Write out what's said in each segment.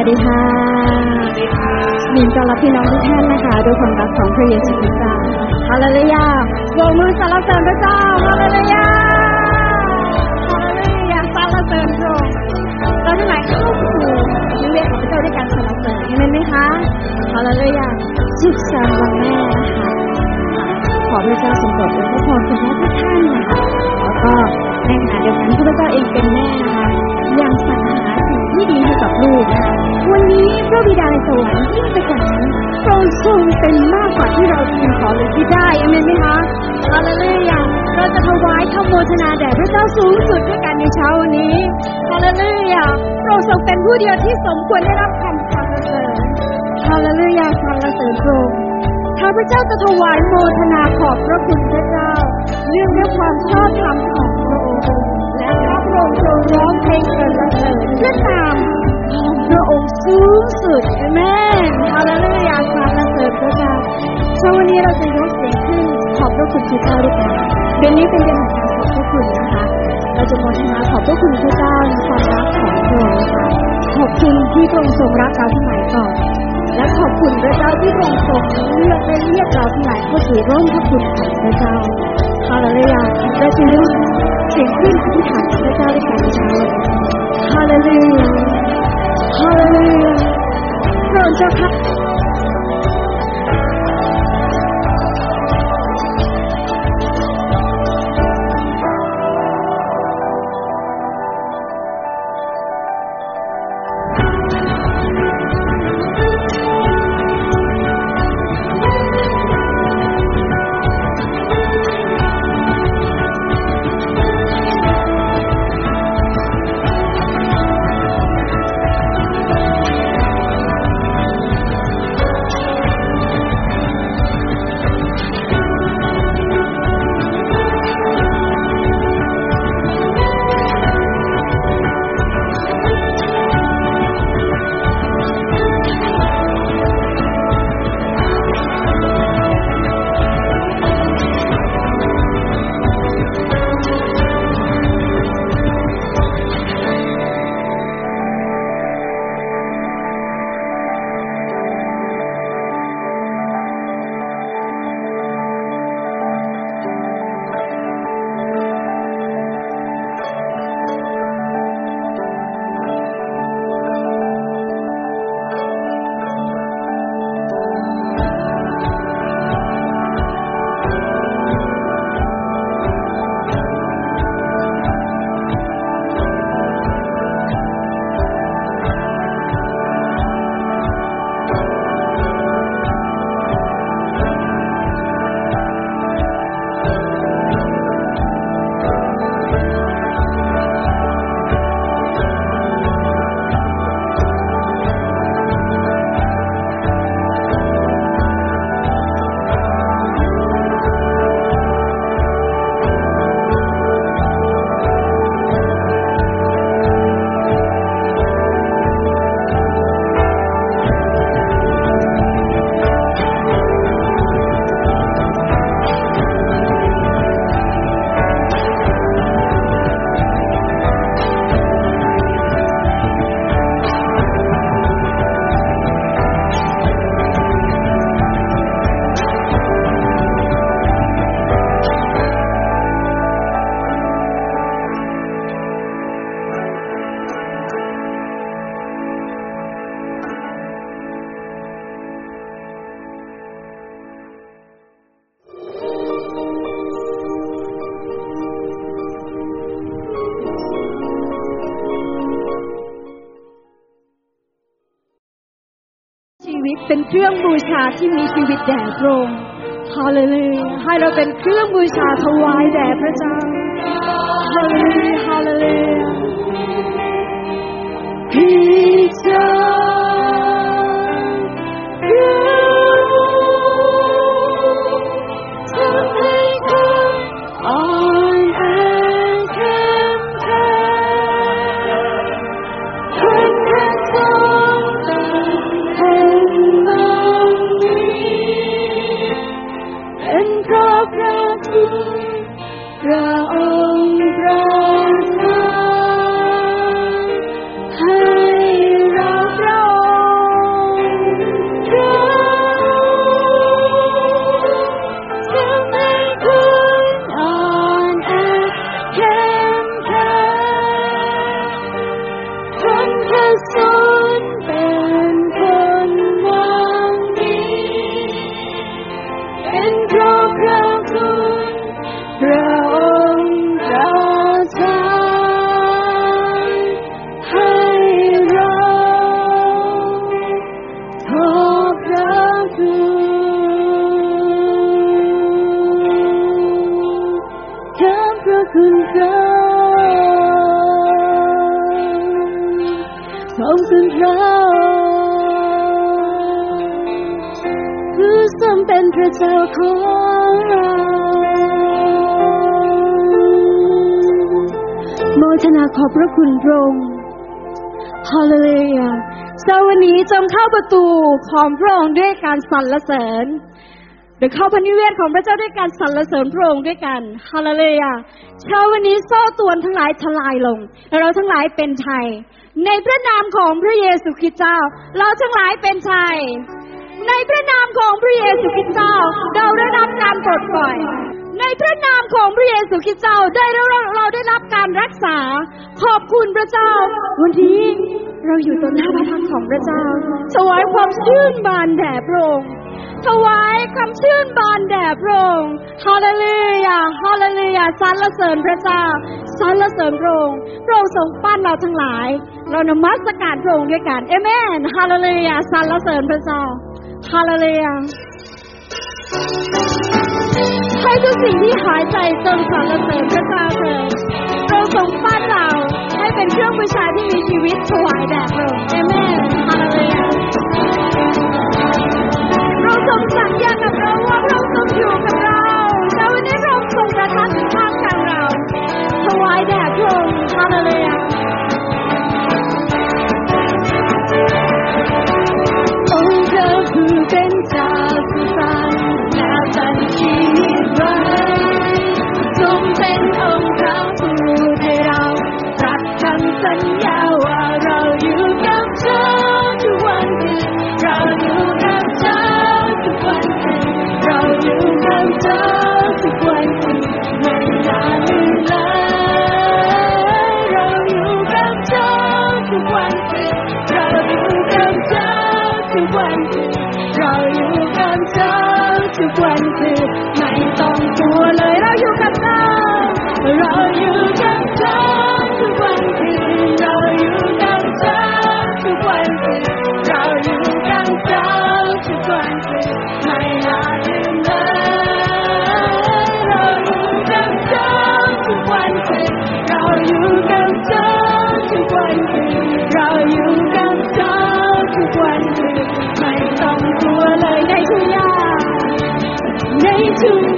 วัสดีค่ะยินต้อนรับพี่น้องทุกท่านนะคะด้วยความรักของพระเยซูคริสต์เจ้าฮาเลลูยาโบกมือสรรเสริญพระเจ้าฮาเลลูยาฮาเลลูยาสรรเสริญพระองค์เราทั้งหลายเข้าสู่นิเวศของพระเจ้าด้วยการสรรเสริญเห็นไหมคะฮาเลลูยาสุขสันต์วันแม่นะคะขอพระเจ้าทรงโปรดอวยพรคุณแม่ทุกท่านนะคะแล้วก็ในขณะเดียวกันพระเจ้าเองเป็นแม่นะคะยังสรรหาสิ่ง ที่ดีให้กับลูก วันนี้พระบิดาในสวรรค์ยิ่งไปกว่านั้นทรงทรงเป็นมากกว่าที่เราทูลขอหรือที่ได้เอเมนไหมคะฮาเลลูยาเราจะถวายคำโมทนาแด่พระเจ้าสูงสุดด้วยกันในเช้าวันนี้ฮาเลลูยาพระองค์ทรงเป็นผู้เดียวที่สมควรได้รับคำสรรเสริญฮาเลลูยาสรรเสริญพระองค์ข้าพระเจ้าจะถวายโมทนาขอบพระคุณพระเจ้า เรื่องด้วยความชอบธรรม องค์ทรงร้องเพลงสรรเสริญเพื่อตามของพระองค์สูงสุดเอเมนฮาเลลูยาสรรเสริญพระเจ้าเช้าวันนี้เราจะยกเสียงขึ้นขอบพระคุณพระเจ้าด้วยกันเดือนนี้เป็นเดือนแห่งการขอบพระคุณนะคะ เราจะมทนาขอบพระคุณพระเจ้าในความรักของพระองค์นะคะขอบคุณที่พระองค์ทรงรักเราสมัยก่อนและขอบคุณพระเจ้าที่ทรงทรงเลือกและเรียกเราทั้งหลายเข้าสู่ร่มพระคุณของพระเจ้าฮาเลลูยาเราจะยก เสียงขึ้นอธิษฐานกับพระเจ้าด้วยกันในเช้าวันนี้ฮาเลลูยาฮาเลลูยาพระองค์เจ้าค่ะชี ที่มีชีวิตแด่พระองค์ฮาเลลูยาให้เราเป็นเครื่องบูชาถวายแด่พระเจ้าฮาเลลูยาฮาเลลูยา ตูของพระองค์ด้วยการสรรเสริญหรือเข้าพระนิเวศของพระเจ้าด้วยการสรรเสริญพระองค์ด้วยกันฮาเลลูยาเช้าวันนี้โซ่ตวนทั้งหลายทลายลงและเราทั้งหลายเป็นไทย ในพระนามของพระเยซูคริสต์เจ้า เราทั้งหลายเป็นไทย ในพระนามของพระเยซูคริสต์เจ้า เราได้รับการปลดปล่อยในพระนามของพระเยซูคริสต์เจ้าได้เราเราได้รับการรักษา ขอบคุณพระเจ้า วันนี้ เราอยู่ต่อหน้าพระทักของพระเจ้า ถวายความชื่นบานแด่พระองค์ถวายความชื่นบานแด่พระองค์ฮาเลลูยาฮาเลลูยาสรรเสริญพระเจ้าสรรเสริญพระองค์พระองค์ทรงปั้นเราทั้งหลาย เรานมัสการพระองค์ด้วยกันเอเมนฮาเลลูยาสรรเสริญพระเจ้าฮาเลลูยาให้ทุกสิ่งที่หายใจจงสรรเสริญพระเจ้าเถิดเราทรงปั้นเรา เป็นเครื่องบูชาที่มีชีวิตถวายแด่พระองค์เอเมนฮาเลลูยาเราทรงสัญญากับเราว่าพระองค์ทรงอยู่กับเราแต่วันนี้พระองค์ทรงประทับอยู่ข้างกลางเราถวายแด่พระองค์ฮาเลลูยา ใ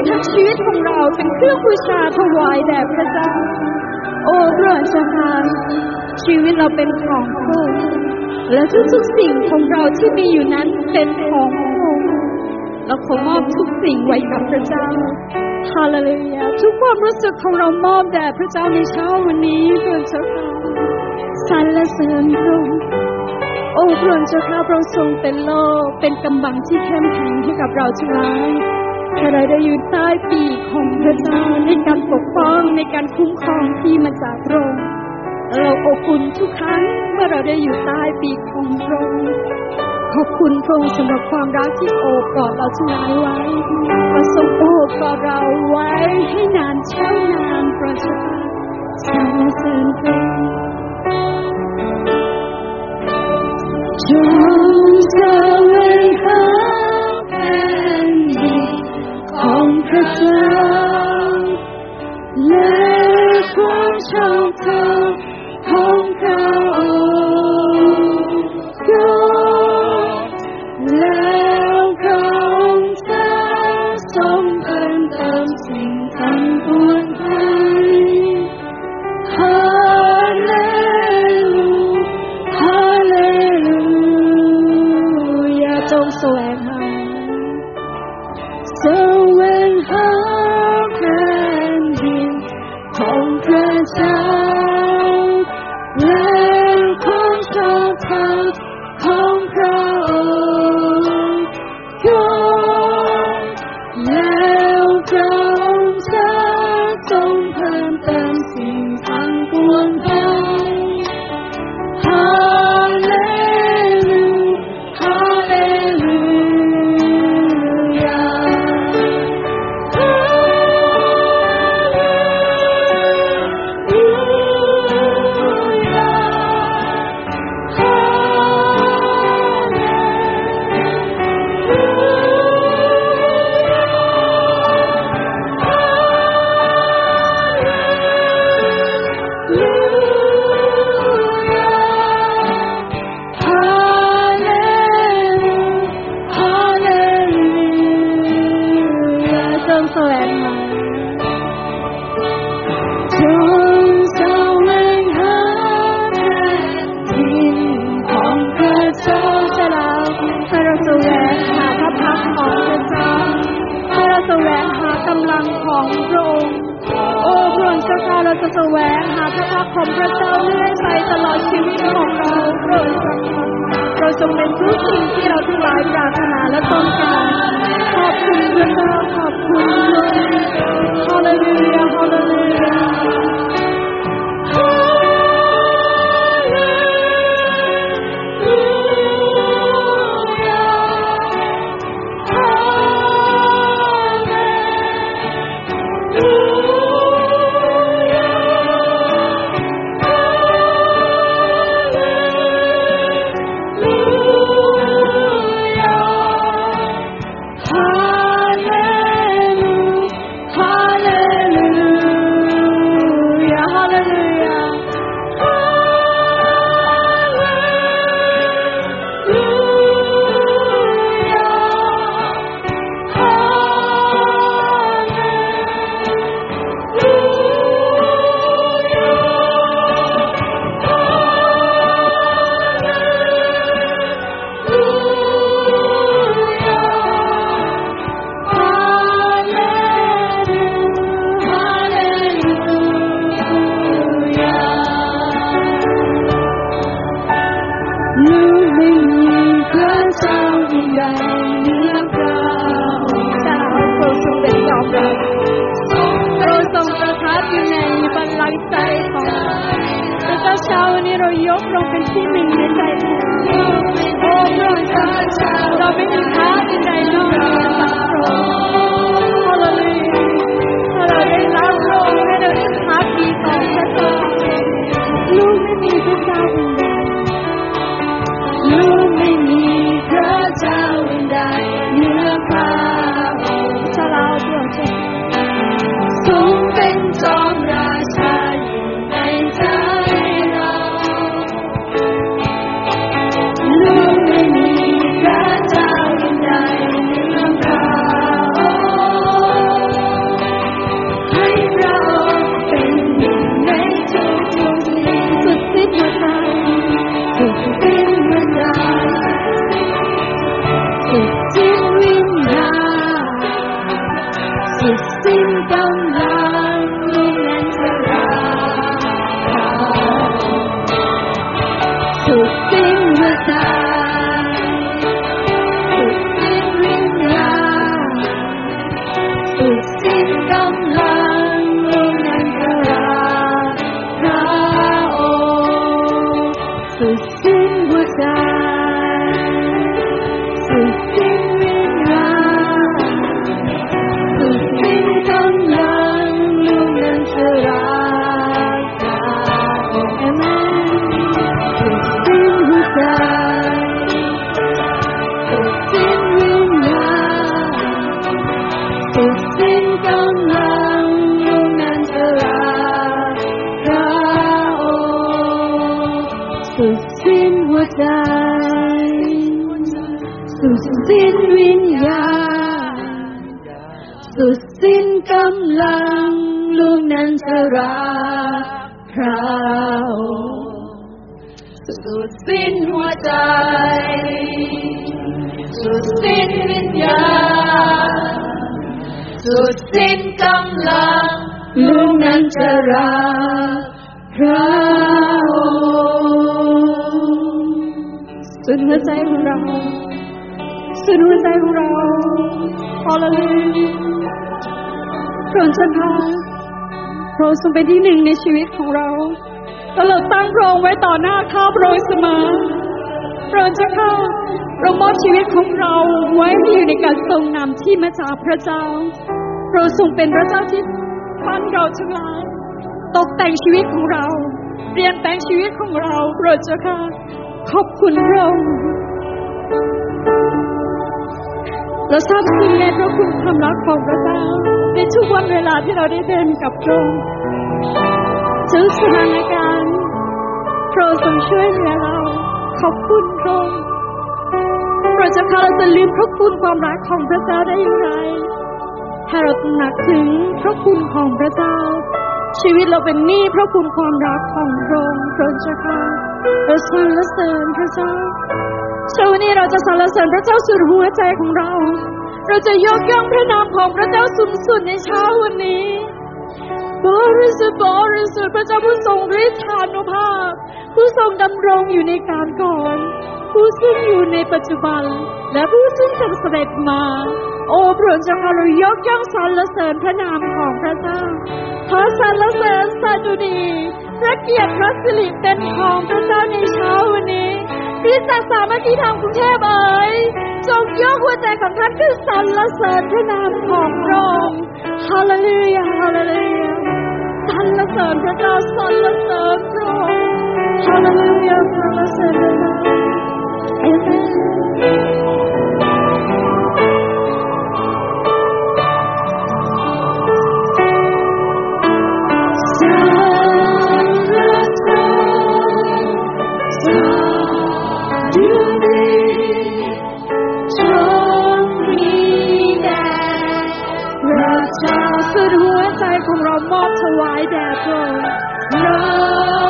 ายทั้งชีวิตของเราเป็นเครื่องบูชาถวายแด่พระเจ้า โอ้พระอนชาคาะชีวิตเราเป็นของพระองค์และทุกๆสิ่งของเราที่มีอยู่นั้นเป็นของพระองค์เราขอมอบทุกสิ่งไว้กับพระเจ้าฮาเลลูยาทุกความรู้สึกของเรามอบแด่พระเจ้าในเช้าวันนี้พระอนชาค่ะสรรเสริญพระองค์โอ้พระองค์เจ้าค่ะพระองค์ทรงเป็นโลกเป็นกำบังที่เข้มแข็งให้กับเราทั้งหลาย ถ้าเราได้อยู่ใต้ปีกของพระเจ้าในการปกป้องในการคุ้มครองที่มาจากพระองค์เราอบอุ่นทุกครั้งเมื่อเราได้อยู่ใต้ปีกของพระองค์ขอบคุณพระองค์สำหรับความรักที่โอบกอดเราทั้งหลายไว้ประสงโอบกอดเราไว้ให้นานเช่านานประชาชนเสริญพระ เป็นที่หนึ่งในชีวิตของเราเราตั้งพระองค์ไว้ต่อหน้าข้าพระองค์เสมอพระเจ้าค่ะเรามอบชีวิตของเราไว้ให้อยู่ในการทรงนำที่มาจากพระเจ้าพระองค์ทรงเป็นพระเจ้าที่ปั้นเราทั้งหลายตกแต่งชีวิตของเราเปลี่ยนแปลงชีวิตของเราพระเจ้าค่ะขอบคุณพระองค์เราทราบซึ้งในพระคุณความรักของพระเจ้าในทุกวันเวลาที่เราได้เดินกับพระองค์ ทุกสถานการณ์พระทรงช่วยเหลือเรา ขอบคุณพระองค์เราจะพาเราจะลืมพระคุณความรักของพระเจ้าได้อย่างไรถ้าเราตระหนักถึงพระคุณของพระเจ้า ชีวิตเราเป็นหนี้พระคุณความรักของพระองค์พระเจ้าค่ะเราสรรเสริญพระเจ้าเช้าวันนี้เราจะสรรเสริญพระเจ้าสุดหัวใจของเรา เราจะยกย่องพระนามของพระเจ้าสูงสุดในเช้าวันนี้ บริสุทธิ์บริสุทธิ์พระเจ้าผู้ทรงฤทธานุภาพ ผู้ทรงดำรงอยู่ในการก่อน ผู้ซึ่งอยู่ในปัจจุบัน และผู้ซึ่งจะเสด็จมา โอ้พระองค์เจ้าค่ะเรายกย่องสรรเสริญพระนามของพระเจ้าขอสรรเสริญสดุดีพระเกียรติพระสิริเป็นของพระเจ้าในเช้าวันนี้พี่จักสามัคคีธรรมกรุงเทพเอ๋ย จงยกหัวใจของท่านขึ้นสรรเสริญพระนามของพระองค์ฮาเลลูยาฮาเลลูยาสรรเสริญพระเจ้าสรรเสริญพระองค์ฮาเลลูยาสรรเสริญพระเจ้าเอเมน ของ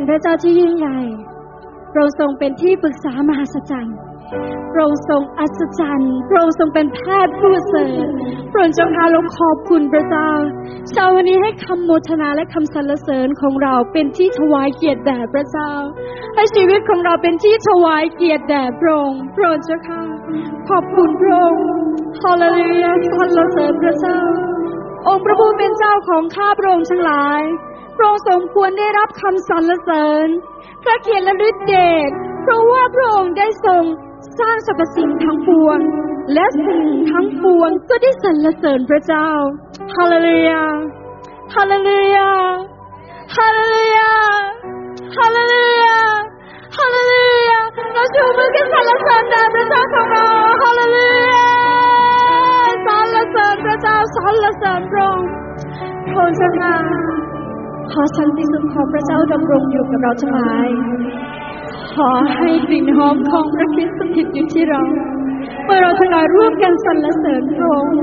เป็นพระเจ้าที่ยิ่งใหญ่พระองค์ทรงเป็นที่ปรึกษามหัศจรรย์พระองค์ทรงอัศจรรย์พระองค์ทรงเป็นแพทย์ผู้เสริฐพระองค์เจ้าค่ะเราขอบคุณพระเจ้าเช้าวันนี้ให้คำโมทนาและคำสรรเสริญของเราเป็นที่ถวายเกียรติแด่พระเจ้า ให้ชีวิตของเราเป็นที่ถวายเกียรติแด่พระองค์พระองค์เจ้าค่ะขอบคุณพระองค์ฮาเลลูยาสรรเสริญพระเจ้า องค์พระผู้เป็นเจ้าของข้าพระองค์ทั้งหลาย องค์สมควรได้รับคำสรรเสริญ พระเกียรติและฤทธิเดชเพราะว่าพระองค์ได้ทรงสร้างสรรพสิ่งทั้งปวง และสิ่งทั้งปวงก็ได้สรรเสริญพระเจ้าฮาเลลูยาฮาเลลูยา กับเราทั้งหลาย ขอให้กลิ่นหอมของพระคริสต์สถิตอยู่ที่เรา เมื่อเราทั้งหลายร่วมกันสรรเสริญพระองค์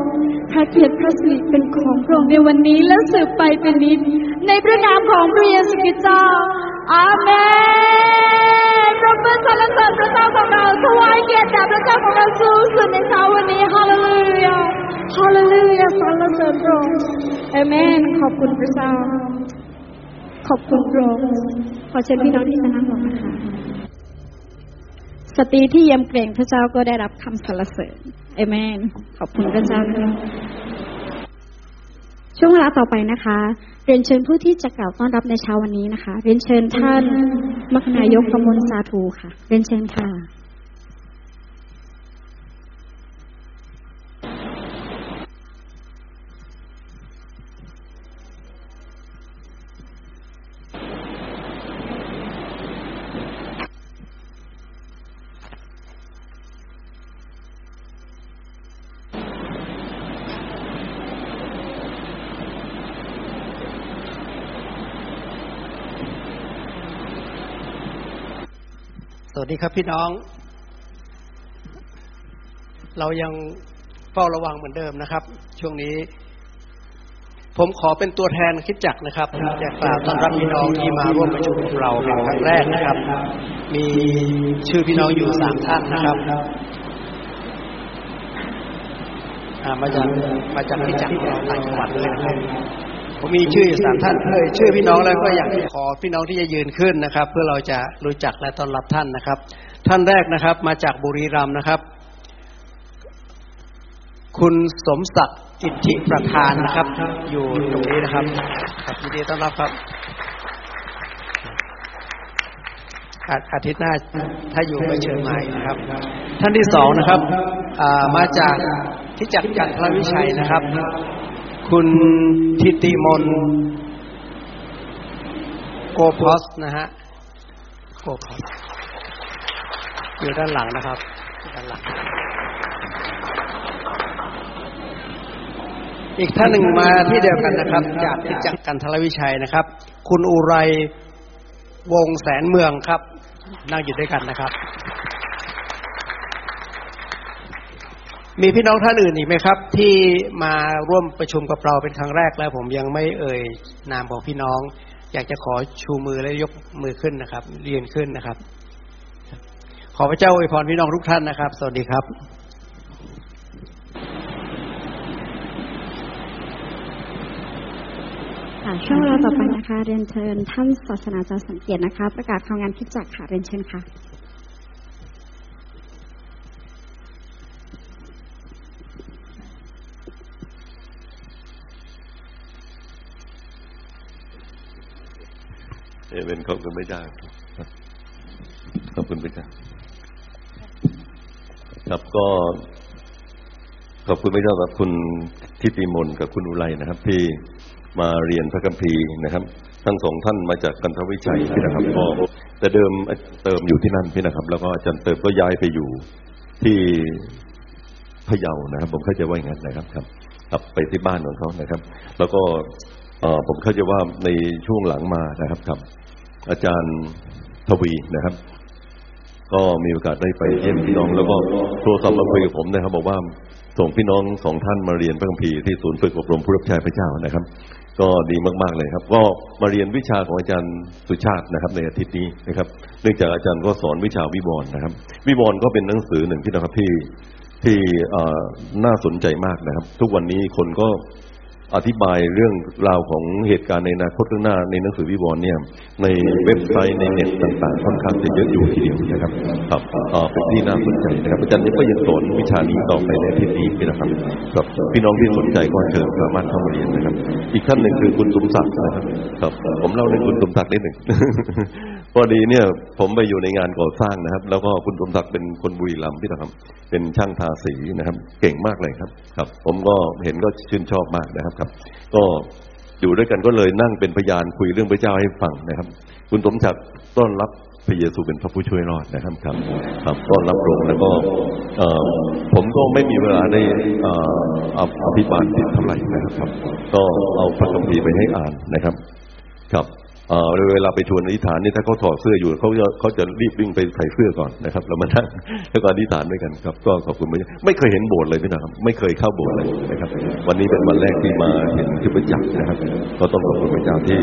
พระเกียรติพระสิริเป็นของพระองค์ในวันนี้และสืบไปเป็นนิจในพระนามของพระเยซูคริสต์เจ้า อาเมนปรบมือสรรเสริญพระเจ้าของเราถวายเกียรติแด่พระเจ้าของเราสูงสุดในเช้าวันนี้ฮาเลลูยาฮาเลลูยาสรรเสริญพระองค์เอเมนขอบคุณพระเจ้า ขอบคุณพระองค์ขอเชิญพี่น้องที่จะนั่งลงนะคะสตรีที่เยี่ยมเกรงพระเจ้าก็ได้รับคำสรรเสริญเอเมน ขอบคุณพระเจ้าค่ะช่วงเวลาต่อไปนะคะ เรียนเชิญผู้ที่จะกล่าวต้อนรับในเช้าวันนี้นะคะ เรียนเชิญท่านมคนายกกมลสาธุค่ะ เรียนเชิญค่ะ สวัสดีครับพี่น้อง เรายังเฝ้าระวังเหมือนเดิมนะครับ ช่วงนี้ ผมขอเป็นตัวแทนคิดจักนะครับจะกล่าวต้อนรับพี่น้องที่มาร่วมประชุมเราเป็นครั้งแรกนะครับ มีชื่อพี่น้องอยู่สามท่านนะครับมาจากมาจากคิดจักรของเราต่างจังหวัดเลยนะครับ ผมมีชื่อสามท่านเอ่ยชื่อพี่น้องแล้วก็อยากขอพี่น้องที่จะยืนขึ้นนะครับ เพื่อเราจะรู้จักและต้อนรับท่านนะครับ ท่านแรกนะครับ มาจากบุรีรัมย์นะครับ คุณสมศักดิ์อิทธิประธานนะครับ อยู่ตรงนี้นะครับครับยินดีต้อนรับครับอาทิตย์หน้าถ้าอยู่ก็เชิญมานะครับ ท่านที่สองนะครับมาจากที่จักรจันทรวิชัยนะครับ คุณทิติมนโกพอสนะฮะโกพอสอยู่ด้านหลังนะครับด้านหลัง อีกท่านหนึ่งมาที่เดียวกันนะครับ จากที่จักกันทรวิชัยนะครับ คุณอุไรวงแสนเมืองครับ นั่งอยู่ด้วยกันนะครับ มีพี่น้องท่านอื่นอีกไหมครับ ที่มาร่วมประชุมกับเราเป็นครั้งแรกแล้ว ผมยังไม่เอ่ยนามของพี่น้อง อยากจะขอชูมือและยกมือขึ้นนะครับ เรียนขึ้นนะครับ ขอพระเจ้าอวยพรพี่น้องทุกท่านนะครับ สวัสดีครับค่ะช่วงเวลาต่อไปนะคะ เรียนเชิญท่านศาสนาจารย์สังเกตนะคะ ประกาศข่าวงานคริจักค่ะเรียนเชิญค่ะ เอเวนขอบคุณพระเจ้าขอบคุณพระเจ้าครับก็ ขอบคุณพระเจ้ากับคุณทิติมนกับคุณอุไรนะครับ ที่มาเรียนพระคัมภีร์นะครับ ทั้งสองท่านมาจากกันทวิชัยพี่นะครับก็แต่เดิมเติมอยู่ที่นั่นพี่นะครับ แล้วก็อาจารย์เติมก็ย้ายไปอยู่ที่พะเยานะครับ ผมเข้าใจว่าอย่างนั้นนะครับครับกลับไปที่บ้านของเขานะครับ แล้วก็เอ่อผมเข้าใจว่าในช่วงหลังมานะครับครับ อาจารย์ทวีนะครับ ก็มีโอกาสได้ไปเยี่ยมพี่น้อง แล้วก็โทรศัพท์มาคุยกับผมนะครับ บอกว่าส่งพี่น้องสองท่านมาเรียนพระคัมภีร์ที่ศูนย์ฝึกอบรมผู้รับใช้พระเจ้านะครับ ก็ดีมากๆเลยครับ ก็มาเรียนวิชาของอาจารย์สุชาตินะครับ ในอาทิตย์นี้นะครับ เนื่องจากอาจารย์ก็สอนวิชาวิบรณ์นะครับ วิบรณ์ก็เป็นหนังสือหนึ่งที่นะครับที่ที่น่าสนใจมากนะครับ ทุกวันนี้คนก็ อธิบายเรื่องราวของเหตุการณ์ในอนาคตข้างหน้าในหนังสือวิวรณ์เนี่ยในเว็บไซต์ในเน็ตต่างๆค่อนข้างจะเยอะอยู่ทีเดียวนะครับครับเอ่อเป็นที่น่าสนใจนะครับอาจารย์ก็ยังสอนวิชานี้ต่อไปในอาทิตย์นี้นะครับครับพี่น้องที่สนใจก็เชิญสามารถเข้ามาเรียนนะครับ อีกท่านหนึ่งคือคุณสมศักดิ์นะครับครับ ผมเล่าเรื่องคุณสมศักดิ์นิดหนึ่งพอดีเนี่ยผมไปอยู่ในงานก่อสร้างนะครับ แล้วก็คุณสมศักดิ์เป็นคนบุรีรัมย์พี่นะครับ เป็นช่างทาสีนะครับ เก่งมากเลยครับ ครับ ผมก็เห็นก็ชื่นชอบมากนะครับครับ ก็อยู่ด้วยกันก็เลยนั่งเป็นพยานคุยเรื่องพระเจ้าให้ฟังนะครับ คุณสมศักดิ์ต้อนรับพระเยซูเป็นพระผู้ช่วยรอดนะครับครับครับต้อนรับพระองแล้วก็ผมก็ไม่มีเวลาได้อภิบาลติดเท่าไหร่นะครับครับก็เอาพระคัมภีร์ไปให้อ่านนะครับ ครับ เอ่อเวลาไปชวนอธิษฐานนี่ถ้าเขาถอดเสื้ออยู่เขาจะเขาจะรีบวิ่งไปใส่เสื้อก่อนนะครับแล้วมานั่งแล้วก็อธิษฐานด้วยกันครับ ก็ขอบคุณพระเจ้าไม่เคยเห็นโบสถ์เลยพี่นะครับ ไม่เคยเข้าโบสถ์เลยนะครับ วันนี้เป็นวันแรกที่มาเห็นที่ประจักษ์นะครับ ก็ต้องขอบคุณพระเจ้าที่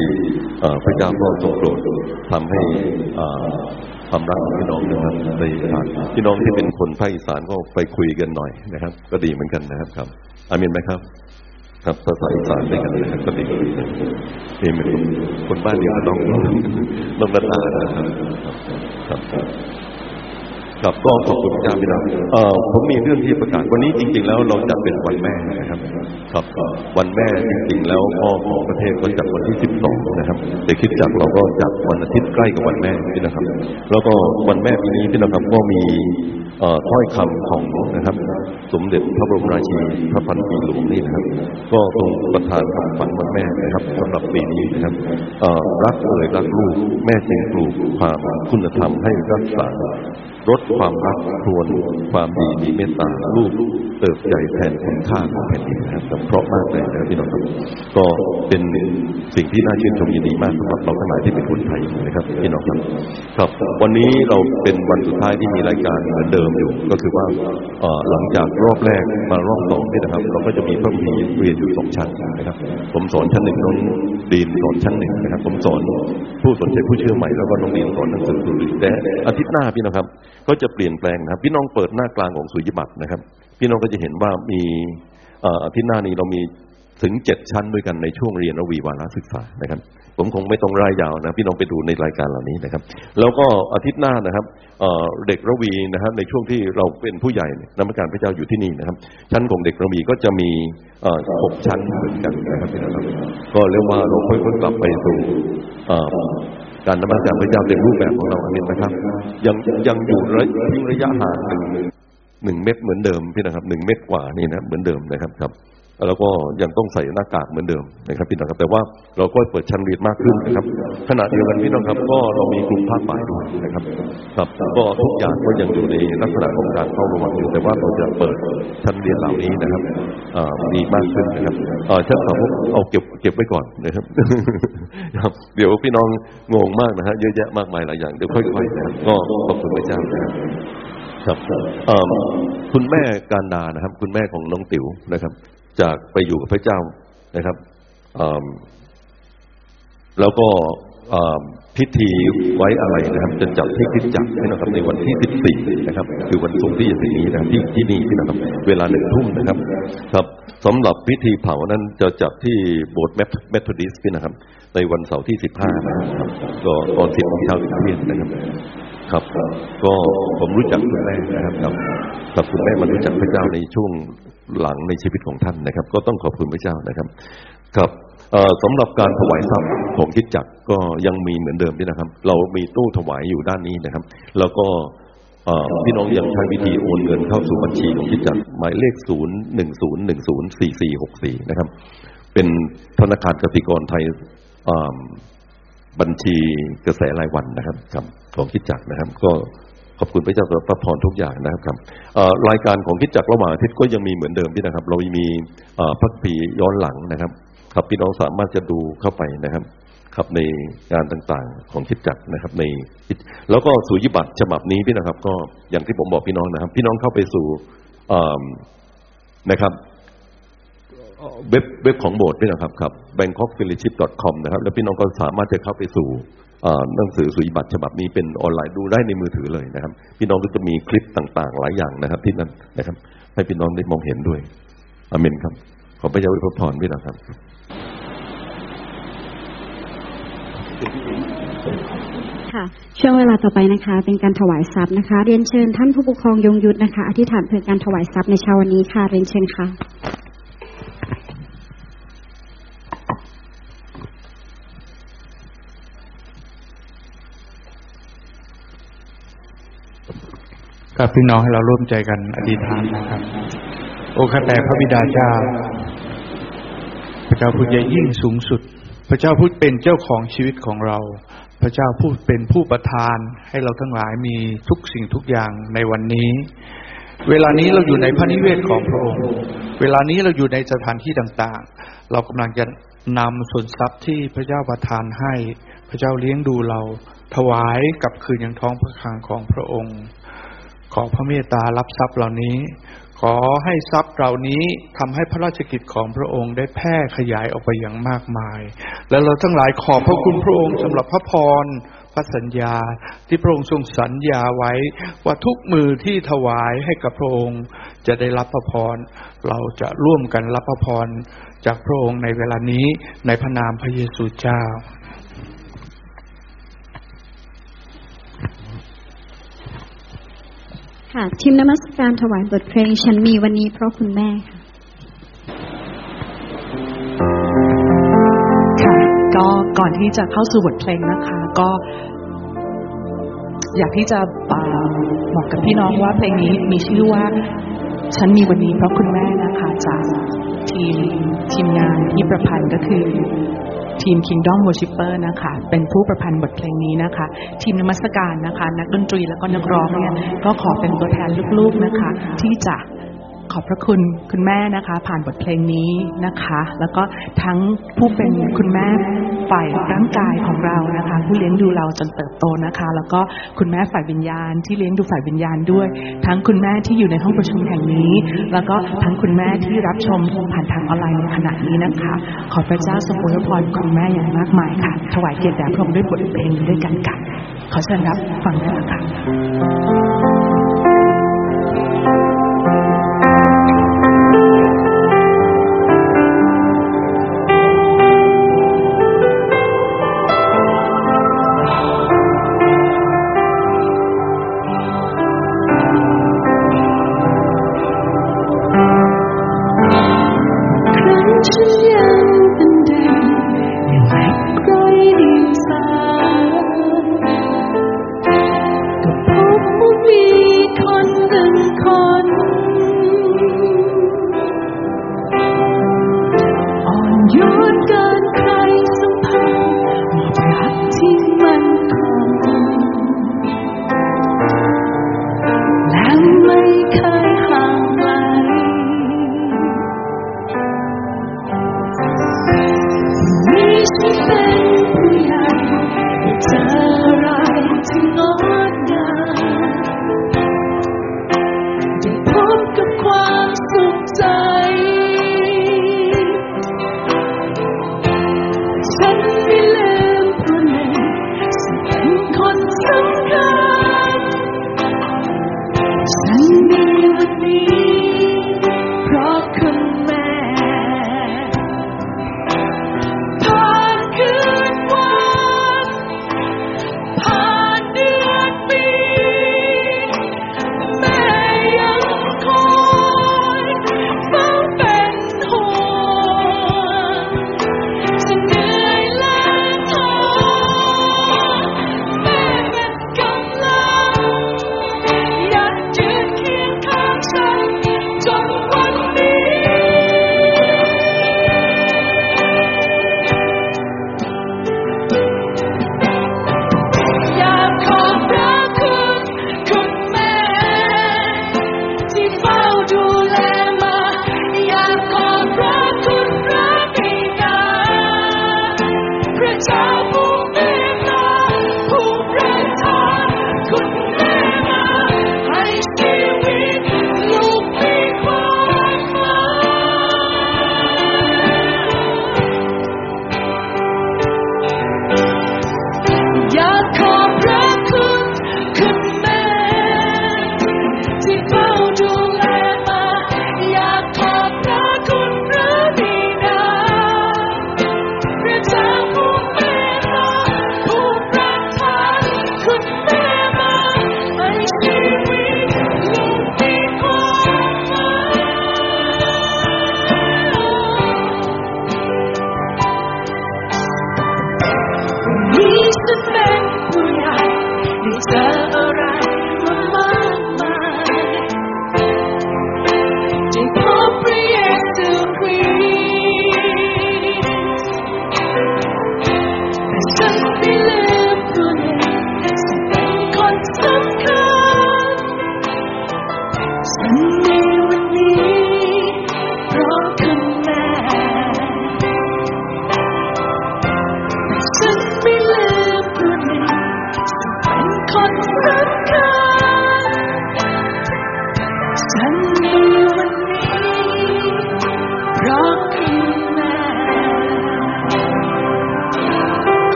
เอ่อพระเจ้าก็ทรงโปรดทำให้อ่อความรักของพี่น้องนะครับในผ่านพี่น้องที่เป็นคนภาคอีสานก็ไปคุยกันหน่อยนะครับ ก็ดีเหมือนกันนะครับครับอามินไหมครับ ครับภาษาอีสานด้วยกันนะครับก็ดีนี่เป็นคนบ้านเดียวกับน้องน้องนัตตานะครับครับ ครับก็ขอบคุณพระเจ้าพี่น้องเอ่อผมมีเรื่องที่ประกาศวันนี้จริง ๆ แล้วเราจัดเป็นวันแม่นะครับ ครับวันแม่จริง ๆ แล้วพ่อของประเทศก็จัดวันที่ 12 นะครับแต่คิดจักเราก็จัดวันอาทิตย์ใกล้กับวันแม่พี่นะครับ แล้วก็วันแม่ปีนี้พี่นะครับก็มีเอ่อถ้อยคำของนะครับ สมเด็จพระบรมราชินีพระพันปีหลวงนี่นะครับ ก็ทรงประทานคำฝันวันแม่นะครับสำหรับปีนี้นะครับเอ่อรักเอ่ยรักลูกแม่จึงปลูกความคุณธรรมให้รักษาลดความรักครวน ความดีมีเมตตาลูกเติบใหญ่แทนคุณค่าของแผ่นดินนะครับเพราะมากเลยนะพี่น้องครับก็เป็นสิ่งที่น่าชื่นชมยินดีมากสำหรับเราทั้งหลายที่เป็นคนไทยนะครับพี่น้องครับครับ วันนี้เราเป็นวันสุดท้ายที่มีรายการเหมือนเดิมอยู่ ก็คือว่าหลังจากรอบแรกมารอบสองนี่นะครับ เราก็จะมีพระพีเรียนอยู่สองชั้นนะครับ ผมสอนชั้นหนึ่งน้องดีนสอนชั้นหนึ่งนะครับ ผมสอนผู้สนใจผู้เชื่อใหม่แล้วก็น้องดีนสอนหนังสือสุริแต่อาทิตย์หน้าพี่นะครับก็็จะเปลี่ยนแปลงนะครับ พี่น้องเปิดหน้ากลางของสุญญบัตรนะครับ พี่น้องก็จะเห็นว่ามีเอ่ออาทิตย์หน้านี้เรามีถึงเจ็ดชั้นด้วยกันในช่วงเรียนระวีวาระศึกษานะครับ ผมคงไม่ต้องรายยาวนะ พี่น้องไปดูในรายการเหล่านี้นะครับ แล้วก็อาทิตย์หน้านะครับเเด็กระวีนะครับ ในช่วงที่เราเป็นผู้ใหญ่เนี่ยนมัสการพระเจ้าอยู่ที่นี่นะครับ ชั้นของเด็กระวีก็จะมีหกชั้นเหมือนกันนะครับพี่น้องก็เรียกว่าเราค่อยๆกลับไปสู่ การนมัสการพระเจ้าเต็มรูปแบบของเราอันนี้นะครับ ยังยังอยู่ระทิ้งระยะห่างหนึ่งหนึ่งเมตรเหมือนเดิมพี่นะครับหนึ่งเมตรกว่านี่นะเหมือนเดิมนะครับครับ แล้วก็ยังต้องใส่หน้ากากเหมือนเดิมนะครับพี่น้องครับแต่ว่าเราก็เปิดชั้นเรียนมากขึ้นนะครับ ขณะเดียวกันพี่น้องครับ ก็เรามีกลุ่มภาคบ่ายด้วยนะครับครับก็ทุกอย่างก็ยังอยู่ในลักษณะของการเฝ้าระวังอยู่แต่ว่าเราจะเปิดชั้นเรียนเหล่านี้นะครับมีมากขึ้นนะครับอ่อชั้นสามเอาเก็บเก็บไว้ก่อนนะครับครับเดี๋ยวพี่น้องงงมากนะฮะเยอะแยะมากมายหลายอย่างเดี๋ยวค่อยๆนะก็ขอบคุณพระเจ้านะครับครับคุณแม่การดานะครับ คุณแม่ของน้องติ๋วนะครับ จากไปอยู่กับพระเจ้านะครับแล้วก็พิธีไว้อะไรนะครับ จะจัดที่คิดจักรนะครับในวันที่ 14 นะครับ คือวันศุกร์ที่จะถึงนี้นะครับที่ที่นี่นะครับ เวลาหนึ่งทุ่มนะครับ ครับสำหรับพิธีเผานั้นจะจัดที่โบสถ์เมทอดิสนะครับ ในวันเสาร์ที่ 15 นะครับก็ตอน10โมงเช้าถึงเที่ยงนะครับ ครับ ก็ผมรู้จักคุณแม่นะครับครับ กับคุณแม่มารู้จักพระเจ้าในช่วงหลังในชีวิตของท่านนะครับ ก็ต้องขอบคุณพระเจ้านะครับ ครับสำหรับการถวายทรัพย์ของคิดจักรก็ยังมีเหมือนเดิมด้วยนะครับ เรามีตู้ถวายอยู่ด้านนี้นะครับ แล้วก็พี่น้องยังใช้วิธีโอนเงินเข้าสู่บัญชีของคิดจักรหมายเลขศูนย์หนึ่งศูนย์หนึ่งศูนย์สี่สี่หกสี่นะครับ เป็นธนาคารกสิกรไทยบัญชีกระแสรายวันนะครับครับของคิดจักรนะครับ ก็ ขอบคุณพระเจ้าสำหรับพระพรทุกอย่างนะครับครับรายการของคิดจักระหว่างอาทิตย์ก็ยังมีเหมือนเดิมพี่นะครับ เรามีพักปีย้อนหลังนะครับ ครับพี่น้องสามารถจะดูเข้าไปนะครับ ครับในงานต่างๆของคิดจักรนะครับ ในแล้วก็สุญิบัตรฉบับนี้พี่นะครับ ก็อย่างที่ผมบอกพี่น้องนะครับ พี่น้องเข้าไปสู่นะครับเว็บเว็บของโบสถ์ด้วยนะครับครับ bangkokfellowship.com นะครับ แล้วพี่น้องก็สามารถจะเข้าไปสู่ หนังสือสุญบัตรฉบับนี้เป็นออนไลน์ดูได้ในมือถือเลยนะครับ พี่น้องก็จะมีคลิปต่างๆ หลายอย่างนะครับ ที่นั่นนะครับ ให้พี่น้องได้มองเห็นด้วยอเมนครับ ขอพระเจ้าอวยพรพี่นะครับค่ะช่วงเวลาต่อไปนะคะ เป็นการถวายทรัพย์นะคะ เรียนเชิญท่านผู้ปกครองยงยุทธนะคะ อธิษฐานเพื่อการถวายทรัพย์ในเช้าวันนี้ค่ะเรียนเชิญค่ะ กับพี่น้องให้เราร่วมใจกันอธิษฐานนะครับ โอข้าแต่พระบิดาเจ้า พระเจ้าผู้ใหญ่ยิ่งสูงสุด พระเจ้าผู้เป็นเจ้าของชีวิตของเรา พระเจ้าผู้เป็นผู้ประทานให้เราทั้งหลายมีทุกสิ่งทุกอย่างในวันนี้ เวลานี้เราอยู่ในพระนิเวศของพระองค์ เวลานี้เราอยู่ในสถานที่ต่างๆ เรากำลังจะนำส่วนทรัพย์ที่พระเจ้าประทานให้ พระเจ้าเลี้ยงดูเรา ถวายกลับคืนยังท้องพระคลังของพระองค์ ขอพระเมตตารับทรัพย์เหล่านี้ ขอให้ทรัพย์เหล่านี้ทำให้พระราชกิจของพระองค์ได้แพร่ขยายออกไปอย่างมากมาย และเราทั้งหลายขอบพระคุณพระองค์สำหรับพระพรพระสัญญาที่พระองค์ทรงสัญญาไว้ว่าทุกมือที่ถวายให้กับพระองค์ จะได้รับพระพร เราจะร่วมกันรับพระพรจากพระองค์ในเวลานี้ในพระนามพระเยซูเจ้า ค่ะ ทีมนมัสการถวายบทเพลงฉันมีวันนี้เพราะคุณแม่ค่ะค่ะก็ก่อนที่จะเข้าสู่บทเพลงนะคะ ก็ อยากที่จะบอกกับพี่น้องว่าเพลงนี้มีชื่อว่าฉันมีวันนี้เพราะคุณแม่นะคะจากทีมทีมงานที่ประพันธ์ก็คือ ทีม Kingdom Worshipper นะคะ เป็นผู้ประพันธ์บทเพลงนี้นะคะ ทีมนมัสการนะคะ นักดนตรีแล้วก็นักร้องเนี่ยก็ขอเป็นตัวแทนลูกๆนะคะ ที่จะ ขอบพระคุณคุณแม่นะคะ ผ่านบทเพลงนี้นะคะ แล้วก็ทั้งผู้เป็นคุณแม่ฝ่ายร่างกายของเรานะคะ ผู้เลี้ยงดูเราจนเติบโตนะคะ แล้วก็คุณแม่ฝ่ายวิญญาณ ที่เลี้ยงดูฝ่ายวิญญาณด้วย ทั้งคุณแม่ที่อยู่ในห้องประชุมแห่งนี้ แล้วก็ทั้งคุณแม่ที่รับชมผ่านทางออนไลน์ในขณะนี้นะคะ ขอพระเจ้าทรงอวยพรคุณแม่อย่างมากมายค่ะ ถวายเกียรติแด่พระองค์ด้วยบทเพลงด้วยกันค่ะขอเชิญรับฟังได้แล้วค่ะค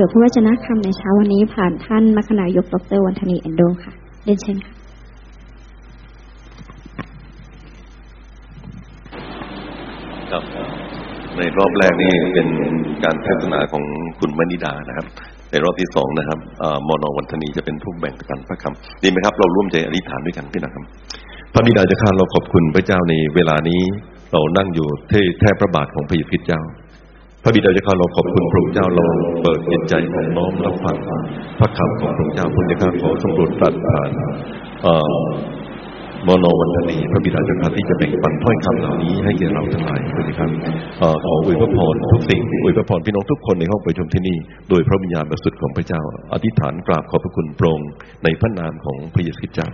ผื่อพระวจนะคำในเช้าวันนี้ผ่านท่านมคณายกดรวันธนีเอนโดค่ะเรียนเชิญค่ะครับในรอบแรกนี่เป็นการเทศนาของคุณมณิดานะครับ ในรอบที่สองนะครับอ่อมอนวันธนีจะเป็นผู้แบ่งปันพระคำดีไหมครับ เราร่วมใจอธิษฐานด้วยกันพี่นะครับพระบิดาจ้าข้าเราขอบคุณพระเจ้าในเวลานี้ เรานั่งอยู่ที่แท่พระบาทของพระเยซูคริสต์เจ้า พระบิดาเจ้าข้าเราขอบคุณพระองค์เจ้าเราเปิดจิตใจของน้อมรับฟังพระคำของพระองค์เจ้าพระเจ้าข้าขอสำรวจตรัสผ่านมโนวันธนีพระบิดาเจ้าข้าที่จะแบ่งปันถ้อยคำเหล่านี้ให้แก่เราทั้งหลายด้วยครับเอ่อขออวยพระพรทุกสิ่งอวยพระพรพี่น้องทุกคนในห้องประชุมที่นี่โดยพระวิญญาณบริสุทธิ์ของพระเจ้า อธิษฐานกราบขอบพระคุณโปรงในพระนามของพระเยซูคริสต์เจ้า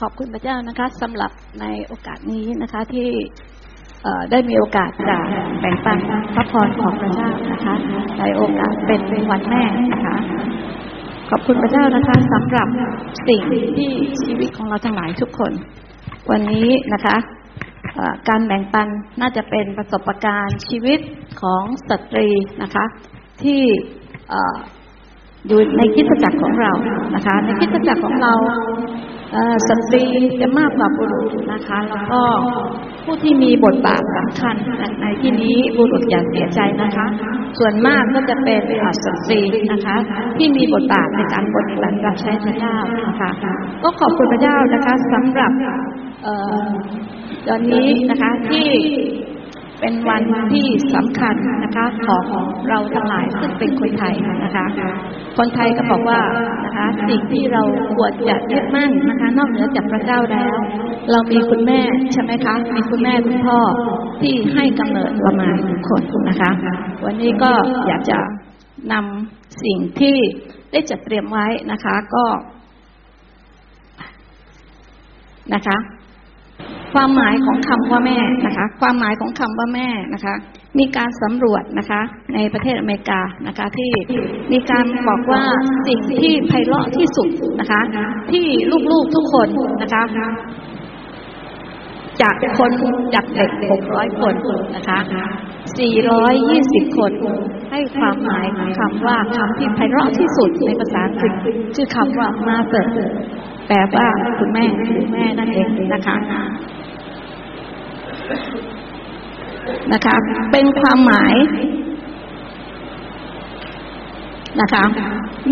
ขอบคุณพระเจ้านะคะสำหรับในโอกาสนี้นะคะที่เออได้มีโอกาสจะแบ่งปันพระพรของพระเจ้านะคะ ในโอกาสเป็นวันแม่นะคะ ขอบคุณพระเจ้านะคะสำหรับสิ่งที่ชีวิตของเราทั้งหลายทุกคน วันนี้นะคะการแบ่งปันน่าจะเป็นประสบการณ์ชีวิตของสตรีนะคะ ที่ อยู่ในคริสตจักรของเรานะคะ ในคริสตจักรของเราสตรีจะมากกว่าบุรุษนะคะ แล้วก็ผู้ที่มีบทบาทสำคัญในที่นี้บุรุษอย่าเสียใจนะคะ ส่วนมากก็จะเป็นสตรีนะคะ ที่มีบทบาทในการปฏิบัติรับใช้พระเจ้านะคะก็ขอบคุณพระเจ้านะคะสำหรับตอนนี้นะคะที่ เป็นวันที่สำคัญนะคะของเราทั้งหลายซึ่งเป็นคนไทยนะคะ คนไทยก็บอกว่านะคะสิ่งที่เราควรจะยึดมั่นนะคะ นอกเหนือจากพระเจ้าแล้ว เรามีคุณแม่ใช่ไหมคะมีคุณแม่คุณพ่อที่ให้กำเนิดเรามาทุกคนนะคะ วันนี้ก็อยากจะนำสิ่งที่ได้จัดเตรียมไว้นะคะก็นะคะ ความหมายของคำว่าแม่นะคะ ความหมายของคำว่าแม่นะคะ มีการสำรวจนะคะ ในประเทศอเมริกานะคะที่มีการบอกว่าสิ่งที่ไพเราะที่สุดนะคะ ที่ลูกๆทุกคนนะคะจากคนจากเด็ก 600 คนนะคะ 420 คน ให้ความหมายของคำว่าคำที่ไพเราะที่สุดในภาษาอังกฤษชื่อคำว่า mother แปลว่าคุณแม่คุณแม่นั่นเองนะคะ นะคะ เป็นความหมายนะคะ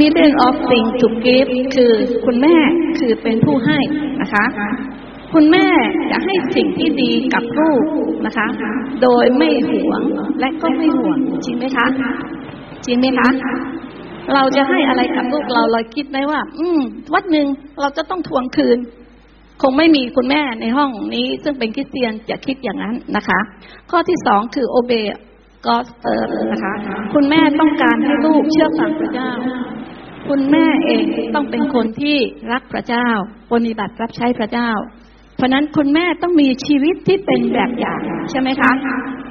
million of thing to give คือคุณแม่คือเป็นผู้ให้นะคะ คุณแม่จะให้สิ่งที่ดีกับลูกนะคะ โดยไม่หวงและก็ไม่ห่วงจริงไหมคะจริงไหมคะเราจะให้อะไรกับลูกเราเราคิดไหมว่า อืม วัดหนึ่งเราจะต้องทวงคืน คงไม่มีคุณแม่ในห้องนี้ซึ่งเป็นคริสเตียนจะคิดอย่างนั้นนะคะ ข้อที่สองคือโอเบกอสเตอร์นะคะ คุณแม่ต้องการให้ลูกเชื่อฟังพระเจ้า คุณแม่เองต้องเป็นคนที่รักพระเจ้าปฏิบัติรับใช้พระเจ้า เพราะนั้นคุณแม่ต้องมีชีวิตที่เป็นแบบอย่างใช่ไหมคะ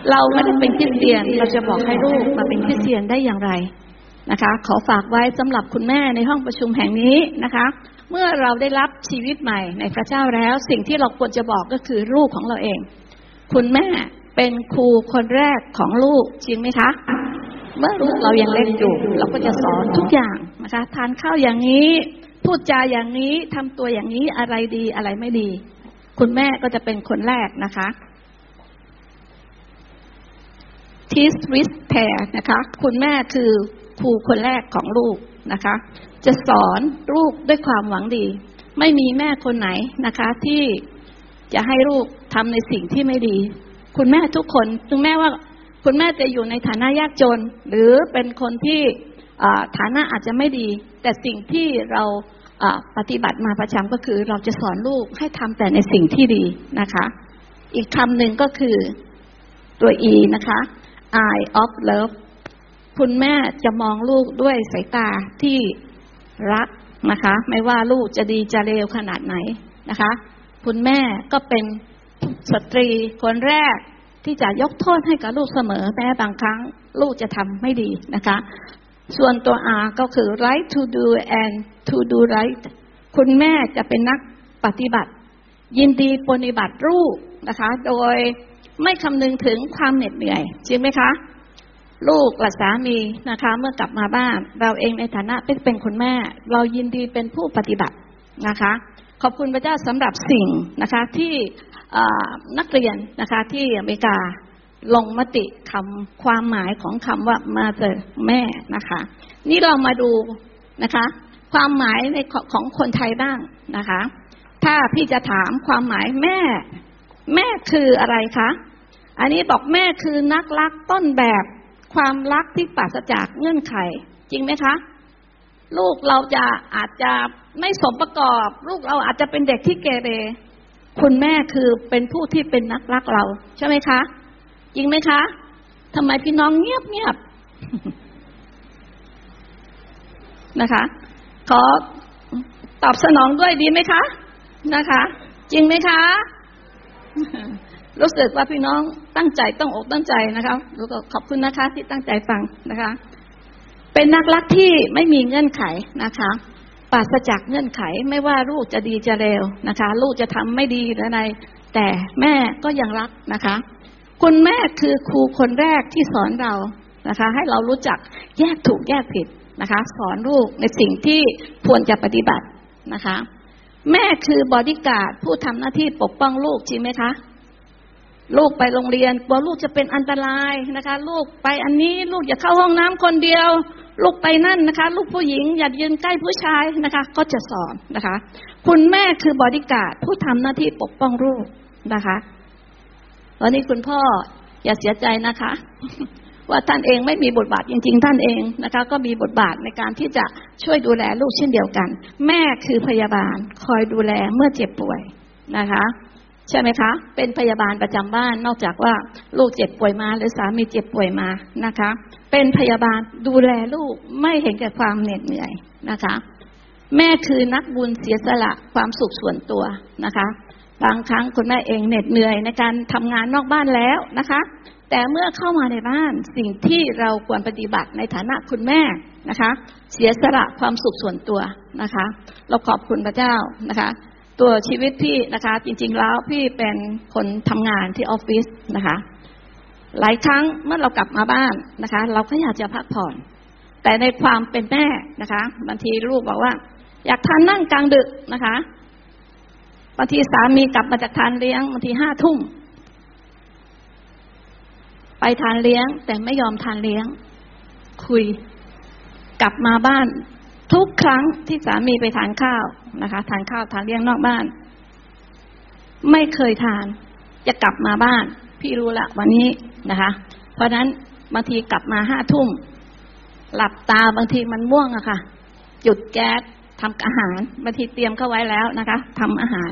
เราไม่ได้เป็นคริสเตียนเราจะบอกให้ลูกมาเป็นคริสเตียนได้อย่างไรนะคะ ขอฝากไว้สำหรับคุณแม่ในห้องประชุมแห่งนี้นะคะ เมื่อเราได้รับชีวิตใหม่ในพระเจ้าแล้ว สิ่งที่เราควรจะบอกก็คือลูกของเราเอง คุณแม่เป็นครูคนแรกของลูกจริงไหมคะ เมื่อลูกเรายังเล็กอยู่ เราก็จะสอนทุกอย่างนะคะ ทานข้าวอย่างนี้ พูดจาอย่างนี้ทำตัวอย่างนี้อะไรดีอะไรไม่ดี คุณแม่ก็จะเป็นคนแรกนะคะ teach with care นะคะ คุณแม่คือครูคนแรกของลูกนะคะ จะสอนลูกด้วยความหวังดี ไม่มีแม่คนไหนนะคะ ที่จะให้ลูกทำในสิ่งที่ไม่ดี คุณแม่ทุกคนถึงแม้ว่า คุณแม่จะอยู่ในฐานะยากจน หรือเป็นคนที่ฐานะอาจจะไม่ดี แต่สิ่งที่เราปฏิบัติมาประจำก็คือ เราจะสอนลูกให้ทำแต่ในสิ่งที่ดีนะคะ อีกคำหนึ่งก็คือตัว E นะคะ eye of love คุณแม่จะมองลูกด้วยสายตาที่ รักนะคะ ไม่ว่าลูกจะดีจะเลวขนาดไหนนะคะ คุณแม่ก็เป็นสตรีคนแรกที่จะยกโทษให้กับลูกเสมอแม้บางครั้งลูกจะทำไม่ดีนะคะ ส่วนตัว R ก็คือ right to do and to do right คุณแม่จะเป็นนักปฏิบัติ ยินดีปฏิบัติรูปนะคะ โดยไม่คำนึงถึงความเหน็ดเหนื่อยจริงไหมคะ ลูกและสามีนะคะ เมื่อกลับมาบ้าน เราเองในฐานะเป็นเป็นคุณแม่ เรายินดีเป็นผู้ปฏิบัตินะคะ ขอบคุณพระเจ้าสำหรับสิ่งนะคะที่นักเรียนนะคะที่อเมริกาลงมติคำความหมายของคำว่ามาเจอแม่นะคะ นี่เรามาดูนะคะ ความหมายในของคนไทยบ้างนะคะ ถ้าพี่จะถามความหมายแม่ แม่คืออะไรคะ อันนี้บอกแม่คือนักรักต้นแบบ ความรักที่ปราศจากเงื่อนไข จริงไหมคะ ลูกเราจะอาจจะไม่สมประกอบ ลูกเราอาจจะเป็นเด็กที่เกเรคุณแม่คือเป็นผู้ที่เป็นนักรักเรา ใช่ไหมคะ จริงไหมคะทำไมพี่น้องเงียบเงียบนะคะ ขอตอบสนองด้วยดีไหมคะ นะคะ จริงไหมคะ รู้สึกว่าพี่น้องตั้งใจต้องอกตั้งใจนะคะแล้วก็ขอบคุณนะคะที่ตั้งใจฟังนะคะ เป็นนักรักที่ไม่มีเงื่อนไขนะคะปราศจากเงื่อนไขไม่ว่าลูกจะดีจะเร็วนะคะ ลูกจะทำไม่ดีหรืออะไรแต่แม่ก็ยังรักนะคะ คุณแม่คือครูคนแรกที่สอนเรานะคะ ให้เรารู้จักแยกถูกแยกผิดนะคะ สอนลูกในสิ่งที่ควรจะปฏิบัตินะคะ แม่คือบอดี้การ์ดผู้ทำหน้าที่ปกป้องลูกจริงไหมคะ ลูกไปโรงเรียนกลัวลูกจะเป็นอันตรายนะคะ ลูกไปอันนี้ลูกอย่าเข้าห้องน้ำคนเดียว ลูกไปนั่นนะคะ ลูกผู้หญิงอย่ายืนใกล้ผู้ชายนะคะ ก็จะสอนนะคะ คุณแม่คือบอดี้การ์ดผู้ทำหน้าที่ปกป้องลูกนะคะตอนนี้คุณพ่ออย่าเสียใจนะคะ ว่าท่านเองไม่มีบทบาทจริง ๆ ท่านเองนะคะ ก็มีบทบาทในการที่จะช่วยดูแลลูกเช่นเดียวกัน แม่คือพยาบาลคอยดูแลเมื่อเจ็บป่วยนะคะ ใช่ไหมคะ เป็นพยาบาลประจำบ้าน นอกจากว่าลูกเจ็บป่วยมา หรือสามีเจ็บป่วยมานะคะ เป็นพยาบาลดูแลลูกไม่เห็นแก่ความเหน็ดเหนื่อยนะคะ แม่คือนักบุญเสียสละความสุขส่วนตัวนะคะ บางครั้งคุณแม่เองเหน็ดเหนื่อยในการทำงานนอกบ้านแล้วนะคะ แต่เมื่อเข้ามาในบ้านสิ่งที่เราควรปฏิบัติในฐานะคุณแม่นะคะ เสียสละความสุขส่วนตัวนะคะ เราขอบคุณพระเจ้านะคะ ตัวชีวิตพี่นะคะ จริง ๆ แล้วพี่เป็นคนทำงานที่ออฟฟิศนะคะ หลายครั้งเมื่อเรากลับมาบ้านนะคะ เราก็อยากจะพักผ่อน แต่ในความเป็นแม่นะคะบางทีลูกบอกว่า อยากทานนั่งกลางดึกนะคะบางทีสามีกลับมาจากทานเลี้ยงบางทีห้าทุ่มไปทานเลี้ยง แต่ไม่ยอมทานเลี้ยง คุย กลับมาบ้าน ทุกครั้งที่สามีไปทานข้าวนะคะ ทานข้าวทานเลี้ยงนอกบ้าน ไม่เคยทาน จะกลับมาบ้าน พี่รู้ละวันนี้นะคะ เพราะนั้นบางทีกลับมาห้าทุ่ม หลับตาบางทีมันม่วงอะค่ะจุดแก๊สทำอาหารบางทีเตรียมเข้าไว้แล้วนะคะทำอาหาร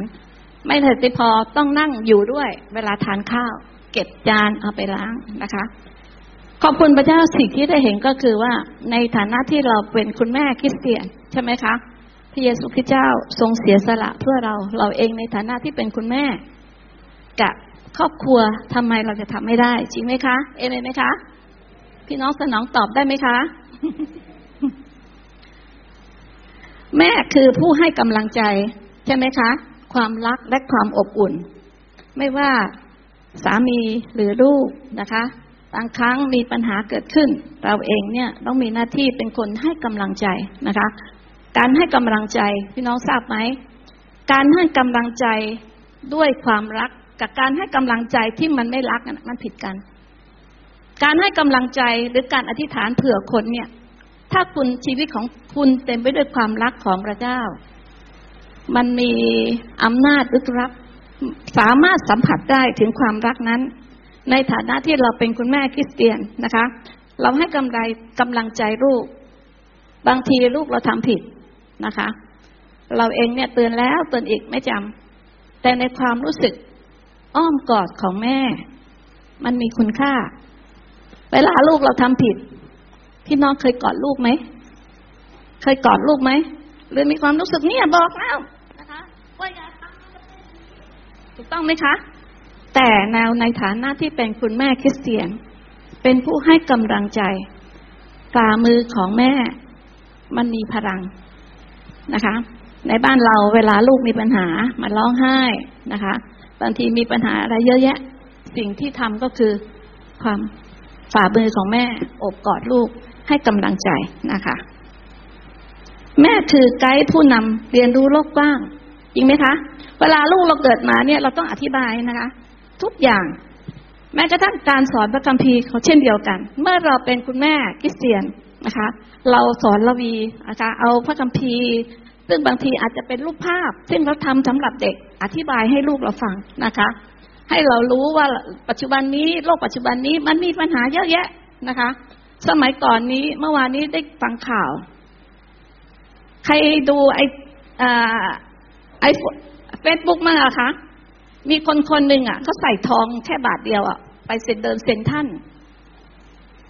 ไม่เถิดติพอต้องนั่งอยู่ด้วย เวลาทานข้าว เก็บจานเอาไปล้างนะคะ ขอบคุณพระเจ้าสิ่งที่ได้เห็นก็คือว่าในฐานะที่เราเป็นคุณแม่คริสเตียนใช่ไหมคะพระเยซูคริสต์เจ้าทรงเสียสละเพื่อเราเราเองในฐานะที่เป็นคุณแม่ กับครอบครัวทำไมเราจะทำไม่ได้จริงไหมคะเอเมนไหมคะพี่น้องสนองตอบได้ไหมคะ แม่คือผู้ให้กำลังใจ ใช่ไหมคะ ความรักและความอบอุ่น ไม่ว่าสามีหรือลูกนะคะ บางครั้งมีปัญหาเกิดขึ้น เราเองเนี่ยต้องมีหน้าที่เป็นคนให้กำลังใจนะคะ การให้กำลังใจพี่น้องทราบไหมการให้กำลังใจด้วยความรัก กับการให้กำลังใจที่มันไม่รักมันผิดกัน การให้กำลังใจหรือการอธิษฐานเผื่อคนเนี่ย ถ้าคุณชีวิตของคุณเต็มไปด้วยความรักของพระเจ้า มันมีอำนาจลึกลับสามารถสัมผัสได้ถึงความรักนั้น ในฐานะที่เราเป็นคุณแม่คริสเตียนนะคะ เราให้กำไรกำลังใจลูก บางทีลูกเราทำผิดนะคะ เราเองเนี่ยเตือนแล้วเตือนอีกไม่จำแต่ในความรู้สึกอ้อมกอดของแม่ มันมีคุณค่า เวลาลูกเราทำผิด พี่น้องเคยกอดลูกไหม เคยกอดลูกไหมหรือมีความรู้สึกเนี่ยบอกแล้วนะคะว่าอย่าทำถูกต้องไหมคะ แต่แนวในฐานะที่เป็นคุณแม่คริสเตียน เป็นผู้ให้กำลังใจฝ่ามือของแม่มันมีพลังนะคะ ในบ้านเราเวลาลูกมีปัญหา มันร้องไห้นะคะบางทีมีปัญหาอะไรเยอะแยะ สิ่งที่ทำก็คือความฝ่ามือของแม่โอบกอดลูกให้กำลังใจนะคะ แม่คือไกด์ผู้นำเรียนรู้โลกกว้างจริงไหมคะ เวลาลูกเราเกิดมาเนี่ยเราต้องอธิบายนะคะ ทุกอย่าง แม้กระทั่งการสอนพระคัมภีร์เขาเช่นเดียวกัน เมื่อเราเป็นคุณแม่คริสเตียนนะคะ เราสอนละวีนะคะเอาพระคัมภีร์ ซึ่งบางทีอาจจะเป็นรูปภาพ ซึ่งเราทำสำหรับเด็กอธิบายให้ลูกเราฟังนะคะ ให้เรารู้ว่าปัจจุบันนี้โลกปัจจุบันนี้มันมีปัญหาเยอะแยะนะคะ สมัยก่อนนี้เมื่อวานนี้ได้ฟังข่าว ใครดูไอไอเฟซบุ๊กมั้งอะคะ มีคนคนหนึ่งอะเขาใส่ทองแค่บาทเดียวอะไปเซ็นเดินเซ็นท่าน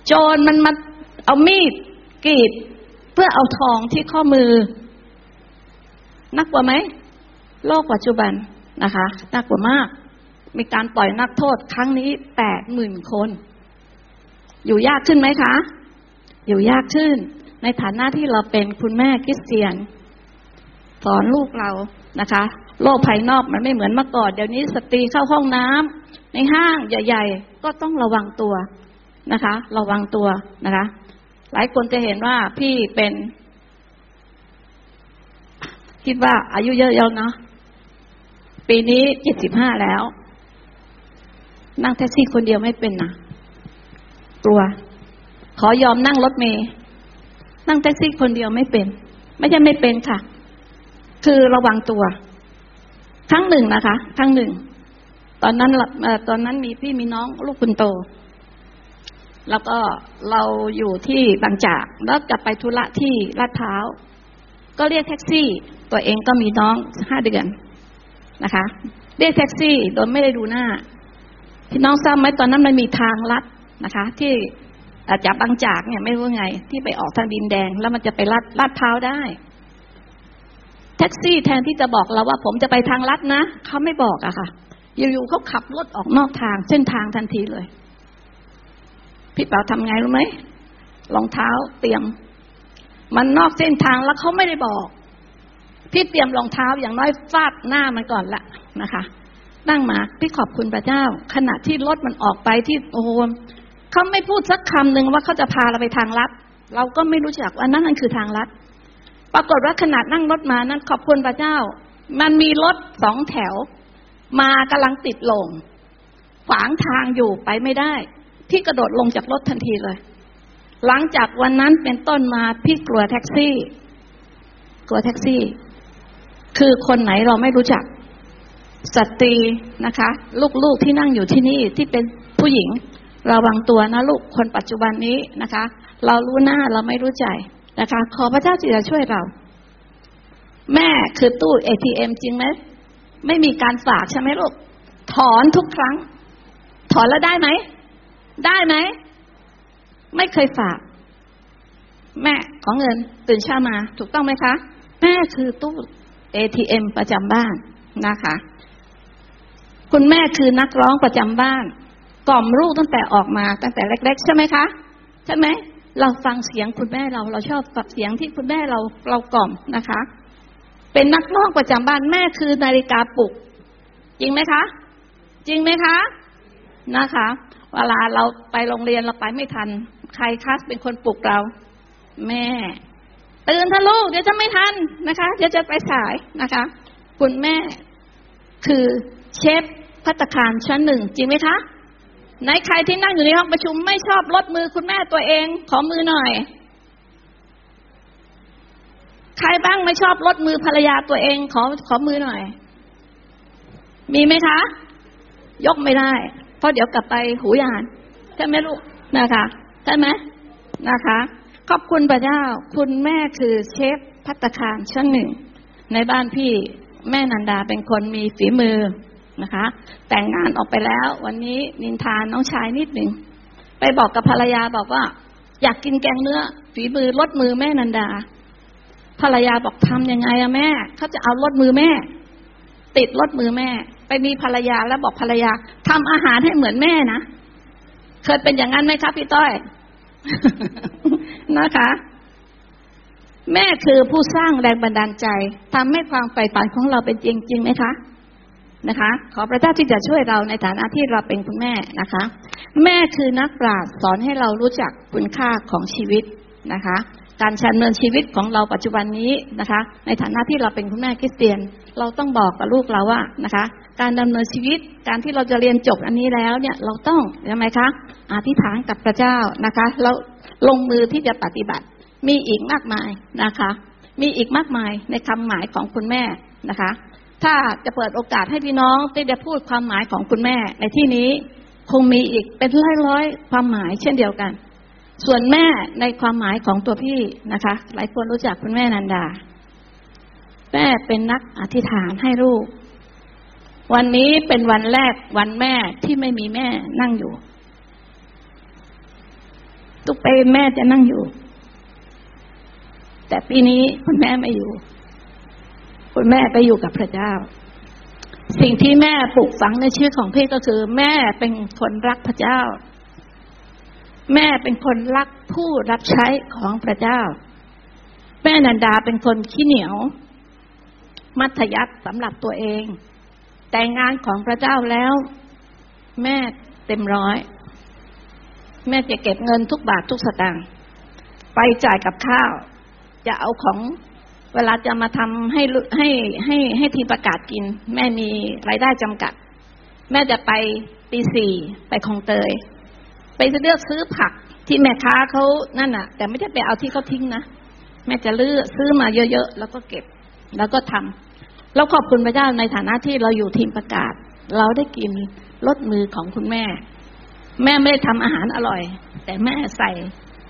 โจรมันมาเอามีดกรีด เพื่อเอาทองที่ข้อมือ นักกว่าไหมโลกปัจจุบันนะคะน่ากลัวมาก มีการปล่อยนักโทษครั้งนี้แปดหมื่นคน อยู่ยากขึ้นไหมคะ อยู่ยากขึ้น ในฐานะที่เราเป็นคุณแม่คริสเตียน สอนลูกเรา นะคะ โลกภายนอกมันไม่เหมือนเมื่อก่อนเดี๋ยวนี้สตรีเข้าห้องน้ำในห้างใหญ่ ๆ ก็ต้องระวังตัวนะคะ ระวังตัวนะคะ หลายคนจะเห็นว่าพี่เป็น คิดว่าอายุเยอะๆเนาะปีนี้เจ็ดสิบห้าแล้ว นั่งแท็กซี่คนเดียวไม่เป็นนะกลัว ขอยอมนั่งรถเมย์นั่งแท็กซี่คนเดียวไม่เป็น ไม่ใช่ไม่เป็นค่ะ คือระวังตัว ครั้งหนึ่งนะคะ ครั้งหนึ่ง ตอนนั้นตอนนั้นมีพี่มีน้องลูกคุณโต แล้วก็เราอยู่ที่บางจาก แล้วจะไปธุระที่ลาดพร้าว ก็เรียกแท็กซี่ ตัวเองก็มีน้องห้าเดือนนะคะ เรียกแท็กซี่โดยไม่ได้ดูหน้า พี่น้องทราบไหมตอนนั้นมันมีทางลัดนะคะ ที่อาจากบางจากเนี่ยไม่รู้ไง ที่ไปออกทางดินแดง แล้วมันจะไปลาดลาดพร้าวได้ แท็กซี่แทนที่จะบอกเราว่า ผมจะไปทางลัดนะเขาไม่บอกอะค่ะ อยู่ๆเขาขับรถออกนอกทาง เส้นทางทันทีเลย พี่เป๋าทำไงรู้ไหมรองเท้าเตรียม มันนอกเส้นทางแล้วเขาไม่ได้บอก พี่เตรียมรองเท้าอย่างน้อยฟาดหน้ามันก่อนละนะคะนั่งมาพี่ขอบคุณพระเจ้า ขณะที่รถมันออกไปที่โอ้โหเขาไม่พูดสักคำหนึ่งว่าเขาจะพาเราไปทางลัด เราก็ไม่รู้จักว่านั่นนั่นคือทางลัด ปรากฏว่าขนาดนั่งรถมานั้นขอบคุณพระเจ้า มันมีรถสองแถว มากำลังติดลงขวางทางอยู่ไปไม่ได้ พี่กระโดดลงจากรถทันทีเลย หลังจากวันนั้นเป็นต้นมาพี่กลัวแท็กซี่ กลัวแท็กซี่ คือคนไหนเราไม่รู้จักสตรีนะคะ ลูกๆที่นั่งอยู่ที่นี่ที่เป็นผู้หญิงระวังตัวนะลูกคนปัจจุบันนี้นะคะ เรารู้หน้าเราไม่รู้ใจ นะคะ ขอพระเจ้าจีจะช่วยเรา แม่คือตู้ ATM จริงไหมไม่มีการฝากใช่ไหมลูก ถอนทุกครั้ง ถอนแล้วได้ไหม ได้ไหม ไม่เคยฝาก แม่ของเงินตื่นเช้ามา ถูกต้องไหมคะ แม่คือตู้ ATM ประจำบ้านนะคะ คุณแม่คือนักร้องประจำบ้าน กล่อมลูกตั้งแต่ออกมาตั้งแต่เล็ก ๆ ใช่ไหมคะ ใช่ไหม เราฟังเสียงคุณแม่เรา เราชอบฟังเสียงที่คุณแม่เราเรากล่อมนะคะ เป็นนักร้องประจำบ้านแม่คือนาฬิกาปลุก จริงไหมคะ จริงไหมคะนะคะ เวลาเราไปโรงเรียนเราไปไม่ทัน ใครคัสเป็นคนปลุกเรา แม่ ตื่นทะลูกเดี๋ยวจะไม่ทันนะคะ เดี๋ยวจะไปสายนะคะ คุณแม่คือเชฟพัตคารชั้นหนึ่ง จริงไหมคะ ไหนใครที่นั่งอยู่ในห้องประชุมไม่ชอบลดมือคุณแม่ตัวเอง ขอมือหน่อย ใครบ้างไม่ชอบลดมือภรรยาตัวเอง ขอขอมือหน่อย มีไหมคะ ยกไม่ได้ เพราะเดี๋ยวกลับไปหูยานใช่ไหมลูกนะคะใช่ไหมนะคะ ขอบคุณพระเจ้า คุณแม่คือเชฟพัตตาคารชั้นหนึ่ง ในบ้านพี่แม่นันดาเป็นคนมีฝีมือ นะคะ แต่งงานออกไปแล้ว วันนี้นินทานน้องชายนิดหนึ่งไปบอกกับภรรยาบอกว่า อยากกินแกงเนื้อฝีมือลดมือแม่นันดา ภรรยาบอกทำยังไงอะแม่เขาจะเอาลดมือแม่ ติดลดมือแม่ ไปมีภรรยาแล้วบอกภรรยาทำอาหารให้เหมือนแม่นะเคยเป็นอย่างนั้นไหมครับพี่ต้อยนะคะ แม่คือผู้สร้างแรงบันดาลใจทำให้ความใฝ่ฝันของเราเป็นจริงจริงไหมคะ นะคะ ขอพระเจ้าที่จะช่วยเราในฐานะที่เราเป็นคุณแม่นะคะ แม่คือนักปราชญ์สอนให้เรารู้จักคุณค่าของชีวิตนะคะ การชันเนินชีวิตของเราปัจจุบันนี้นะคะ ในฐานะที่เราเป็นคุณแม่คริสเตียน เราต้องบอกกับลูกเราว่านะคะ การดำเนินชีวิตการที่เราจะเรียนจบอันนี้แล้วเนี่ยเราต้องใช่ไหมคะอธิษฐานกับพระเจ้านะคะแล้วลงมือที่จะปฏิบัติมีอีกมากมายนะคะ มีอีกมากมายในคำหมายของคุณแม่นะคะ ถ้าจะเปิดโอกาสให้พี่น้องได้จะพูดความหมายของคุณแม่ในที่นี้คงมีอีกเป็นร้อยๆความหมายเช่นเดียวกัน ส่วนแม่ในความหมายของตัวพี่นะคะ หลายคนรู้จักคุณแม่นันดา แม่เป็นนักอธิษฐานให้ลูก วันนี้เป็นวันแรกวันแม่ที่ไม่มีแม่นั่งอยู่ ทุกปีแม่จะนั่งอยู่ แต่ปีนี้คุณแม่ไม่อยู่ คุณแม่ไปอยู่กับพระเจ้า สิ่งที่แม่ปลูกฝังในชีวิตของพี่ก็คือ แม่เป็นคนรักพระเจ้า แม่เป็นคนรักผู้รับใช้ของพระเจ้า แม่นันดาเป็นคนขี้เหนียว มัธยัติสำหรับตัวเอง แต่งงานของพระเจ้าแล้ว แม่เต็มร้อย แม่จะเก็บเงินทุกบาททุกสตางค์ไปจ่ายกับข้าว จะเอาของ เวลาจะมาทำให้ให้ให้ให้ทีมประกาศกิน แม่มีรายได้จำกัด แม่จะไปตีสี่ไปคลองเตย ไปเลือกซื้อผักที่แม่ค้าเขานั่นน่ะ แต่ไม่ใช่ไปเอาที่เขาทิ้งนะแม่จะเลือกซื้อมาเยอะๆแล้วก็เก็บ แล้วก็ทำแล้วขอบคุณพระเจ้าในฐานะที่เราอยู่ทีมประกาศ เราได้กินรสมือของคุณแม่ แม่ไม่ได้ทำอาหารอร่อย แต่แม่ใส่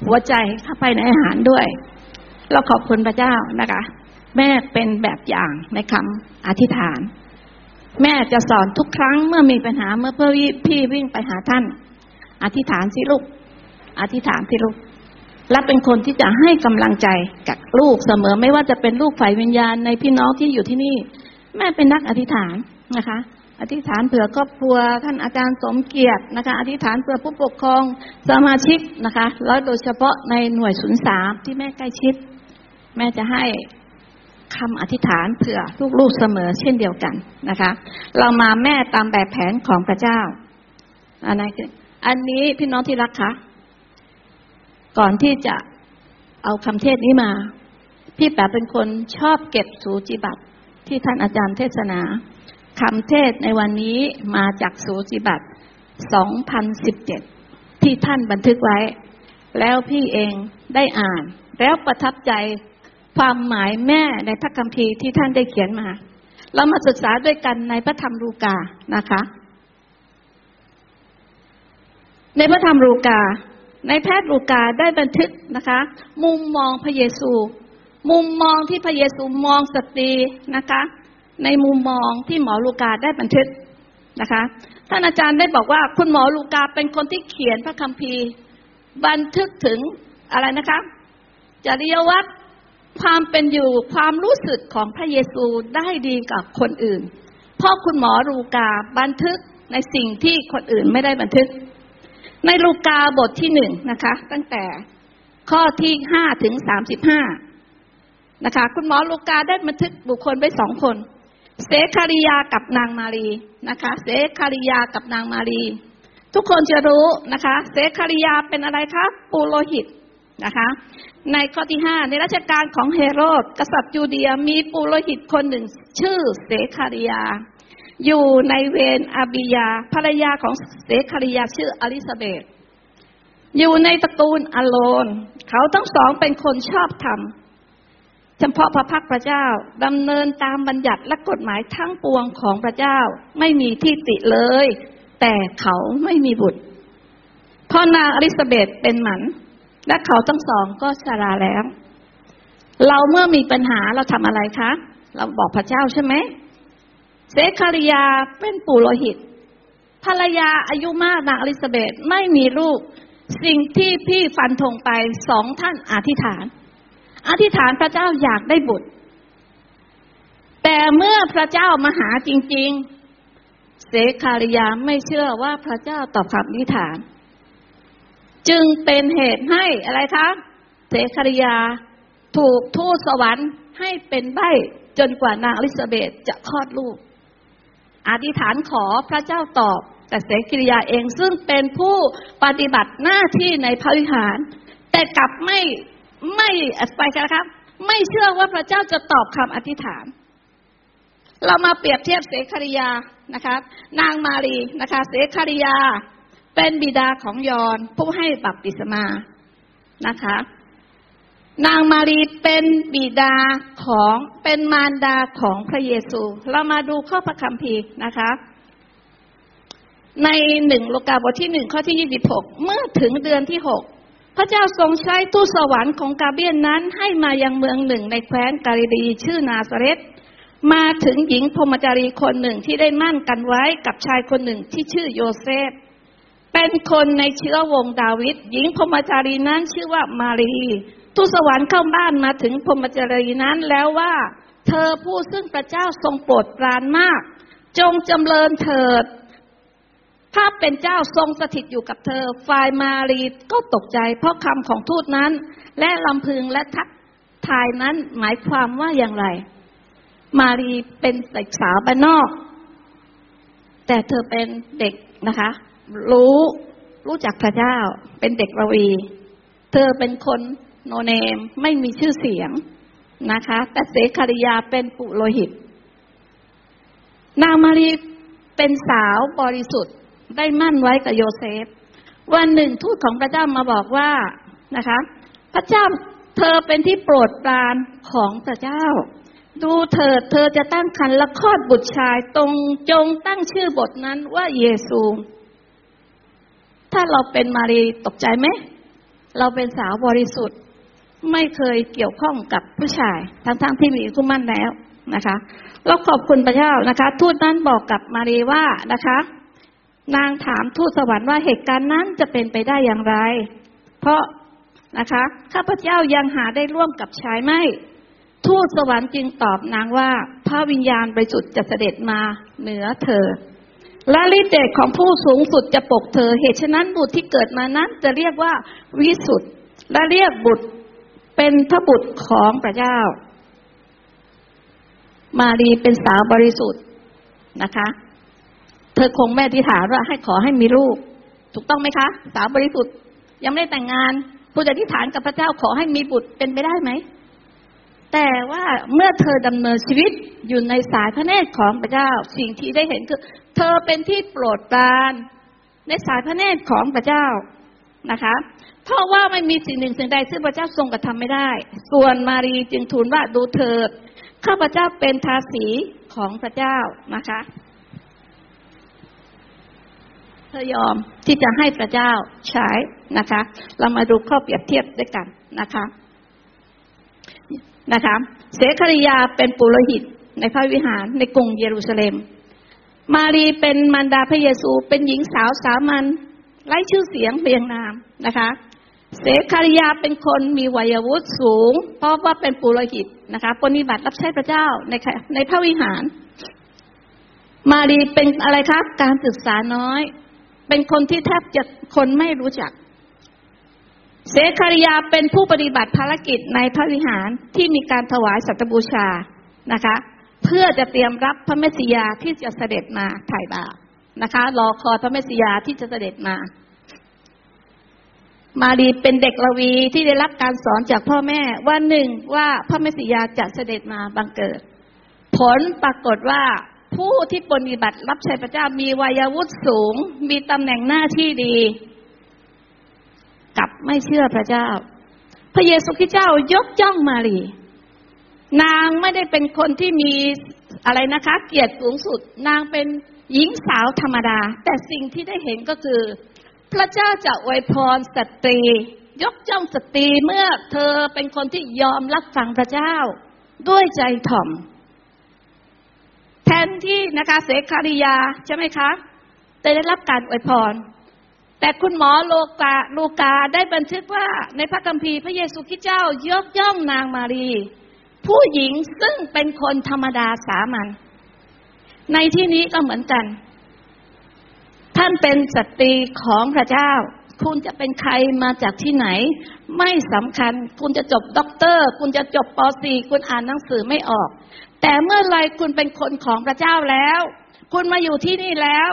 หัวใจเข้าไปในอาหารด้วย เราขอบคุณพระเจ้านะคะ แม่เป็นแบบอย่างในคำอธิษฐาน แม่จะสอนทุกครั้งเมื่อมีปัญหาเมื่อเพื่อพี่วิ่งไปหาท่าน อธิษฐานสิลูก อธิษฐานสิลูก และเป็นคนที่จะให้กำลังใจกับลูกเสมอไม่ว่าจะเป็นลูกฝ่ายวิญญาณในพี่น้องที่อยู่ที่นี่ แม่เป็นนักอธิษฐานนะคะอธิษฐานเผื่อครอบครัวท่านอาจารย์สมเกียรตินะคะ อธิษฐานเผื่อผู้ปกครองสมาชิกนะคะ แล้วโดยเฉพาะในหน่วยศูนย์สามที่แม่ใกล้ชิด แม่จะให้คำอธิษฐานเผื่อลูกๆเสมอเช่นเดียวกันนะคะ เรามาแม่ตามแบบแผนของพระเจ้าอันนี้อันนี้พี่น้องที่รักคะก่อนที่จะเอาคำเทศนี้มา พี่แปะเป็นคนชอบเก็บสูจิบัตรที่ท่านอาจารย์เทศนาคำเทศในวันนี้มาจากสูจิบัตร2017 ที่ท่านบันทึกไว้ แล้วพี่เองได้อ่าน แล้วประทับใจ ความหมายแม่ในพระคัมภีร์ที่ท่านได้เขียนมา เรามาศึกษาด้วยกันในพระธรรมลูกานะคะ ในพระธรรมลูกา ในแพทย์ลูกาได้บันทึกนะคะ มุมมองพระเยซู มุมมองที่พระเยซูมองสตรีนะคะ ในมุมมองที่หมอลูกาได้บันทึกนะคะ ท่านอาจารย์ได้บอกว่าคุณหมอลูกาเป็นคนที่เขียนพระคัมภีร์ บันทึกถึงอะไรนะคะจริยวัตร ความเป็นอยู่ความรู้สึกของพระเยซูได้ดีกับคนอื่น เพราะคุณหมอลูกาบันทึกในสิ่งที่คนอื่นไม่ได้บันทึก ในลูกาบทที่หนึ่งนะคะ ตั้งแต่ข้อที่ห้าถึงสามสิบห้านะคะ คุณหมอลูกาได้บันทึกบุคคลไว้สองคนเสคาริยากับนางมารีนะคะเสคาริยากับนางมารี ทุกคนจะรู้นะคะเสคาริยาเป็นอะไรคะปูโรหิตนะคะ ในข้อที่ห้าในราชการของเฮโรดกษัตริย์ยูเดียมีปุโรหิตคนหนึ่งชื่อเสคาริยา อยู่ในเวนอาบิยา ภรรยาของเสคาริยาชื่ออลิซาเบธอยู่ในตระกูลอโลน เขาทั้งสองเป็นคนชอบธรรมเฉพาะพระพักพระเจ้าดำเนินตามบัญญัติและกฎหมายทั้งปวงของพระเจ้าไม่มีที่ติเลย แต่เขาไม่มีบุตรพ่อนางอลิซาเบธเป็นหมัน และเขาทั้งสองก็ชราแล้ว เราเมื่อมีปัญหาเราทำอะไรคะ เราบอกพระเจ้าใช่ไหมเซคาริยาเป็นปุโรหิต ภรรยาอายุมากนางอลิซาเบธไม่มีลูก สิ่งที่พี่ฟันธงไปสองท่านอธิษฐาน อธิษฐานพระเจ้าอยากได้บุตร แต่เมื่อพระเจ้ามาหาจริง ๆเสคาริยาไม่เชื่อว่าพระเจ้าตอบคำอธิษฐาน จึงเป็นเหตุให้อะไรคะเสคาริยา ถูกทูตสวรรค์ให้เป็นใบจนกว่านางอลิซาเบธจะคลอดลูก อธิษฐานขอพระเจ้าตอบ แต่เสกิริยาเองซึ่งเป็นผู้ปฏิบัติหน้าที่ในพระวิหาร แต่กลับไม่ไม่ไปกันครับ ไม่เชื่อว่าพระเจ้าจะตอบคำอธิษฐาน เรามาเปรียบเทียบเสคาริยานะคะนางมารีนะคะ เสคาริยา เป็นบิดาของยอนผู้ให้บัพติศมานะคะ นางมารีเป็นบิดาของเป็นมารดาของพระเยซู เรามาดูข้อพระคัมภีร์นะคะ ในหนึ่งโลกาบทที่หนึ่งข้อที่ยี่สิบหกเมื่อถึงเดือนที่หกพระเจ้าทรงใช้ทูตสวรรค์ของกาเบียนนั้นให้มายังเมืองหนึ่งในแคว้นกาลิลีชื่อนาซาเรตมาถึงหญิงพรหมจารีคนหนึ่งที่ได้หมั้นกันไว้กับชายคนหนึ่งที่ชื่อโยเซฟ เป็นคนในเชื้อวงศ์ดาวิดหญิงพรหมจารีนั้นชื่อว่ามารีทูตสวรรค์เข้าบ้านมาถึงพรหมจารีนั้นแล้วว่า เธอผู้ซึ่งพระเจ้าทรงโปรดปรานมาก จงจำเริญเถิด พระเป็นเจ้าทรงสถิตอยู่กับเธอฝ่ายมารีก็ตกใจ เพราะคำของทูตนั้น และลำพึงและทักทายนั้นหมายความว่าอย่างไร มารีเป็นเด็กสาวบ้านนอก แต่เธอเป็นเด็กนะคะ รู้รู้จักพระเจ้า เป็นเด็กระวี เธอเป็นคนโนเนมไม่มีชื่อเสียงนะคะ แต่เสคาริยาเป็นปุโรหิต นางมารีเป็นสาวบริสุทธิ์ได้มั่นไว้กับโยเซฟ วันหนึ่งทูตของพระเจ้ามาบอกว่านะคะ พระเจ้าเธอเป็นที่โปรดปรานของพระเจ้า ดูเถิดเธอจะตั้งครรภ์และคลอดบุตรชายตรงจงตั้งชื่อบทนั้นว่าเยซู ถ้าเราเป็นมารีตกใจไหม เราเป็นสาวบริสุทธิ์ ไม่เคยเกี่ยวข้องกับผู้ชาย ทั้งๆทที่มีคู่มั่นแล้วนะคะ เราขอบคุณพระเจ้านะคะ ทูตนั้นบอกกับมารีว่านะคะ นางถามทูตสวรรค์ว่าเหตุการณ์นั้นจะเป็นไปได้อย่างไร เพราะนะคะข้าพเจ้ายังหาได้ร่วมกับชายไม่ ทูตสวรรค์จึงตอบนางว่าพระวิญญาณบริสุทธิ์จะเสด็จมาเหนือเธอ และฤทธิ์เดชของผู้สูงสุดจะปกเธอ เหตุฉะนั้นบุตรที่เกิดมานั้นจะเรียกว่าวิสุทธ์และเรียกบุตรเป็นพระบุตรของพระเจ้า มารีเป็นสาวบริสุทธิ์นะคะ เธอคงไม่อธิษฐานว่าให้ขอให้มีลูก ถูกต้องไหมคะ สาวบริสุทธิ์ยังไม่ได้แต่งงานผู้อธิษฐานกับพระเจ้าขอให้มีบุตรเป็นไปได้ไหม แต่ว่าเมื่อเธอดำเนินชีวิตอยู่ในสายพระเนตรของพระเจ้า สิ่งที่ได้เห็นคือ เธอเป็นที่โปรดปรานในสายพระเนตรของพระเจ้านะคะ เพราะว่าไม่มีสิ่งหนึ่งสิ่งใดซึ่งพระเจ้าทรงกระทำไม่ได้ ส่วนมารีจึงทูลว่าดูเถิดข้าพระเจ้าเป็นทาสีของพระเจ้านะคะ เธอยอมที่จะให้พระเจ้าใช้นะคะ เรามาดูข้อเปรียบเทียบด้วยกันนะคะ นะคะเสคริยาเป็นปุโรหิตในพระวิหารในกรุงเยรูซาเล็ม มารีเป็นมารดาพระเยซู เป็นหญิงสาวสามัญไร้ชื่อเสียงเรียงนามนะคะเสคาริยาเป็นคนมีวัยวุฒิสูง เพราะว่าเป็นปุโรหิตนะคะปฏิบัติรับใช้พระเจ้าในในพระวิหาร มารีเป็นอะไรคะการศึกษาน้อย เป็นคนที่แทบจะคนไม่รู้จัก เสคาริยาเป็นผู้ปฏิบัติภารกิจในพระวิหารที่มีการถวายสัตบูชานะคะ เพื่อจะเตรียมรับพระเมสสิยาที่จะเสด็จมาไถ่บาปนะคะ รอคอยพระเมสสิยาที่จะเสด็จมา มารีเป็นเด็กละวีที่ได้รับการสอนจากพ่อแม่ว่าหนึ่งว่าพระเมสสิยาจะเสด็จมาบังเกิด ผลปรากฏว่าผู้ที่ปฏิบัติรับใช้พระเจ้ามีวัยวุฒิสูง มีตำแหน่งหน้าที่ดี กลับไม่เชื่อพระเจ้า พระเยซูคริสต์เจ้ายกจ้องมารี นางไม่ได้เป็นคนที่มีอะไรนะคะ เกียรติสูงสุด นางเป็นหญิงสาวธรรมดา แต่สิ่งที่ได้เห็นก็คือ พระเจ้าจะอวยพรสตรี ยกย่องสตรีเมื่อเธอเป็นคนที่ยอมรับฟังพระเจ้า ด้วยใจถ่อม แทนที่นะคะเศคาริยาห์ใช่ไหมคะจะได้รับการอวยพร แต่คุณหมอโลกาลูกาได้บันทึกว่าในพระคัมภีร์พระเยซูคริสต์เจ้ายกย่องนางมารี ผู้หญิงซึ่งเป็นคนธรรมดาสามัญในที่นี้ก็เหมือนกัน ท่านเป็นสตรีของพระเจ้า คุณจะเป็นใครมาจากที่ไหน ไม่สำคัญ คุณจะจบด็อกเตอร์ คุณจะจบป .4 คุณอ่านหนังสือไม่ออก แต่เมื่อไรคุณเป็นคนของพระเจ้าแล้ว คุณมาอยู่ที่นี่แล้ว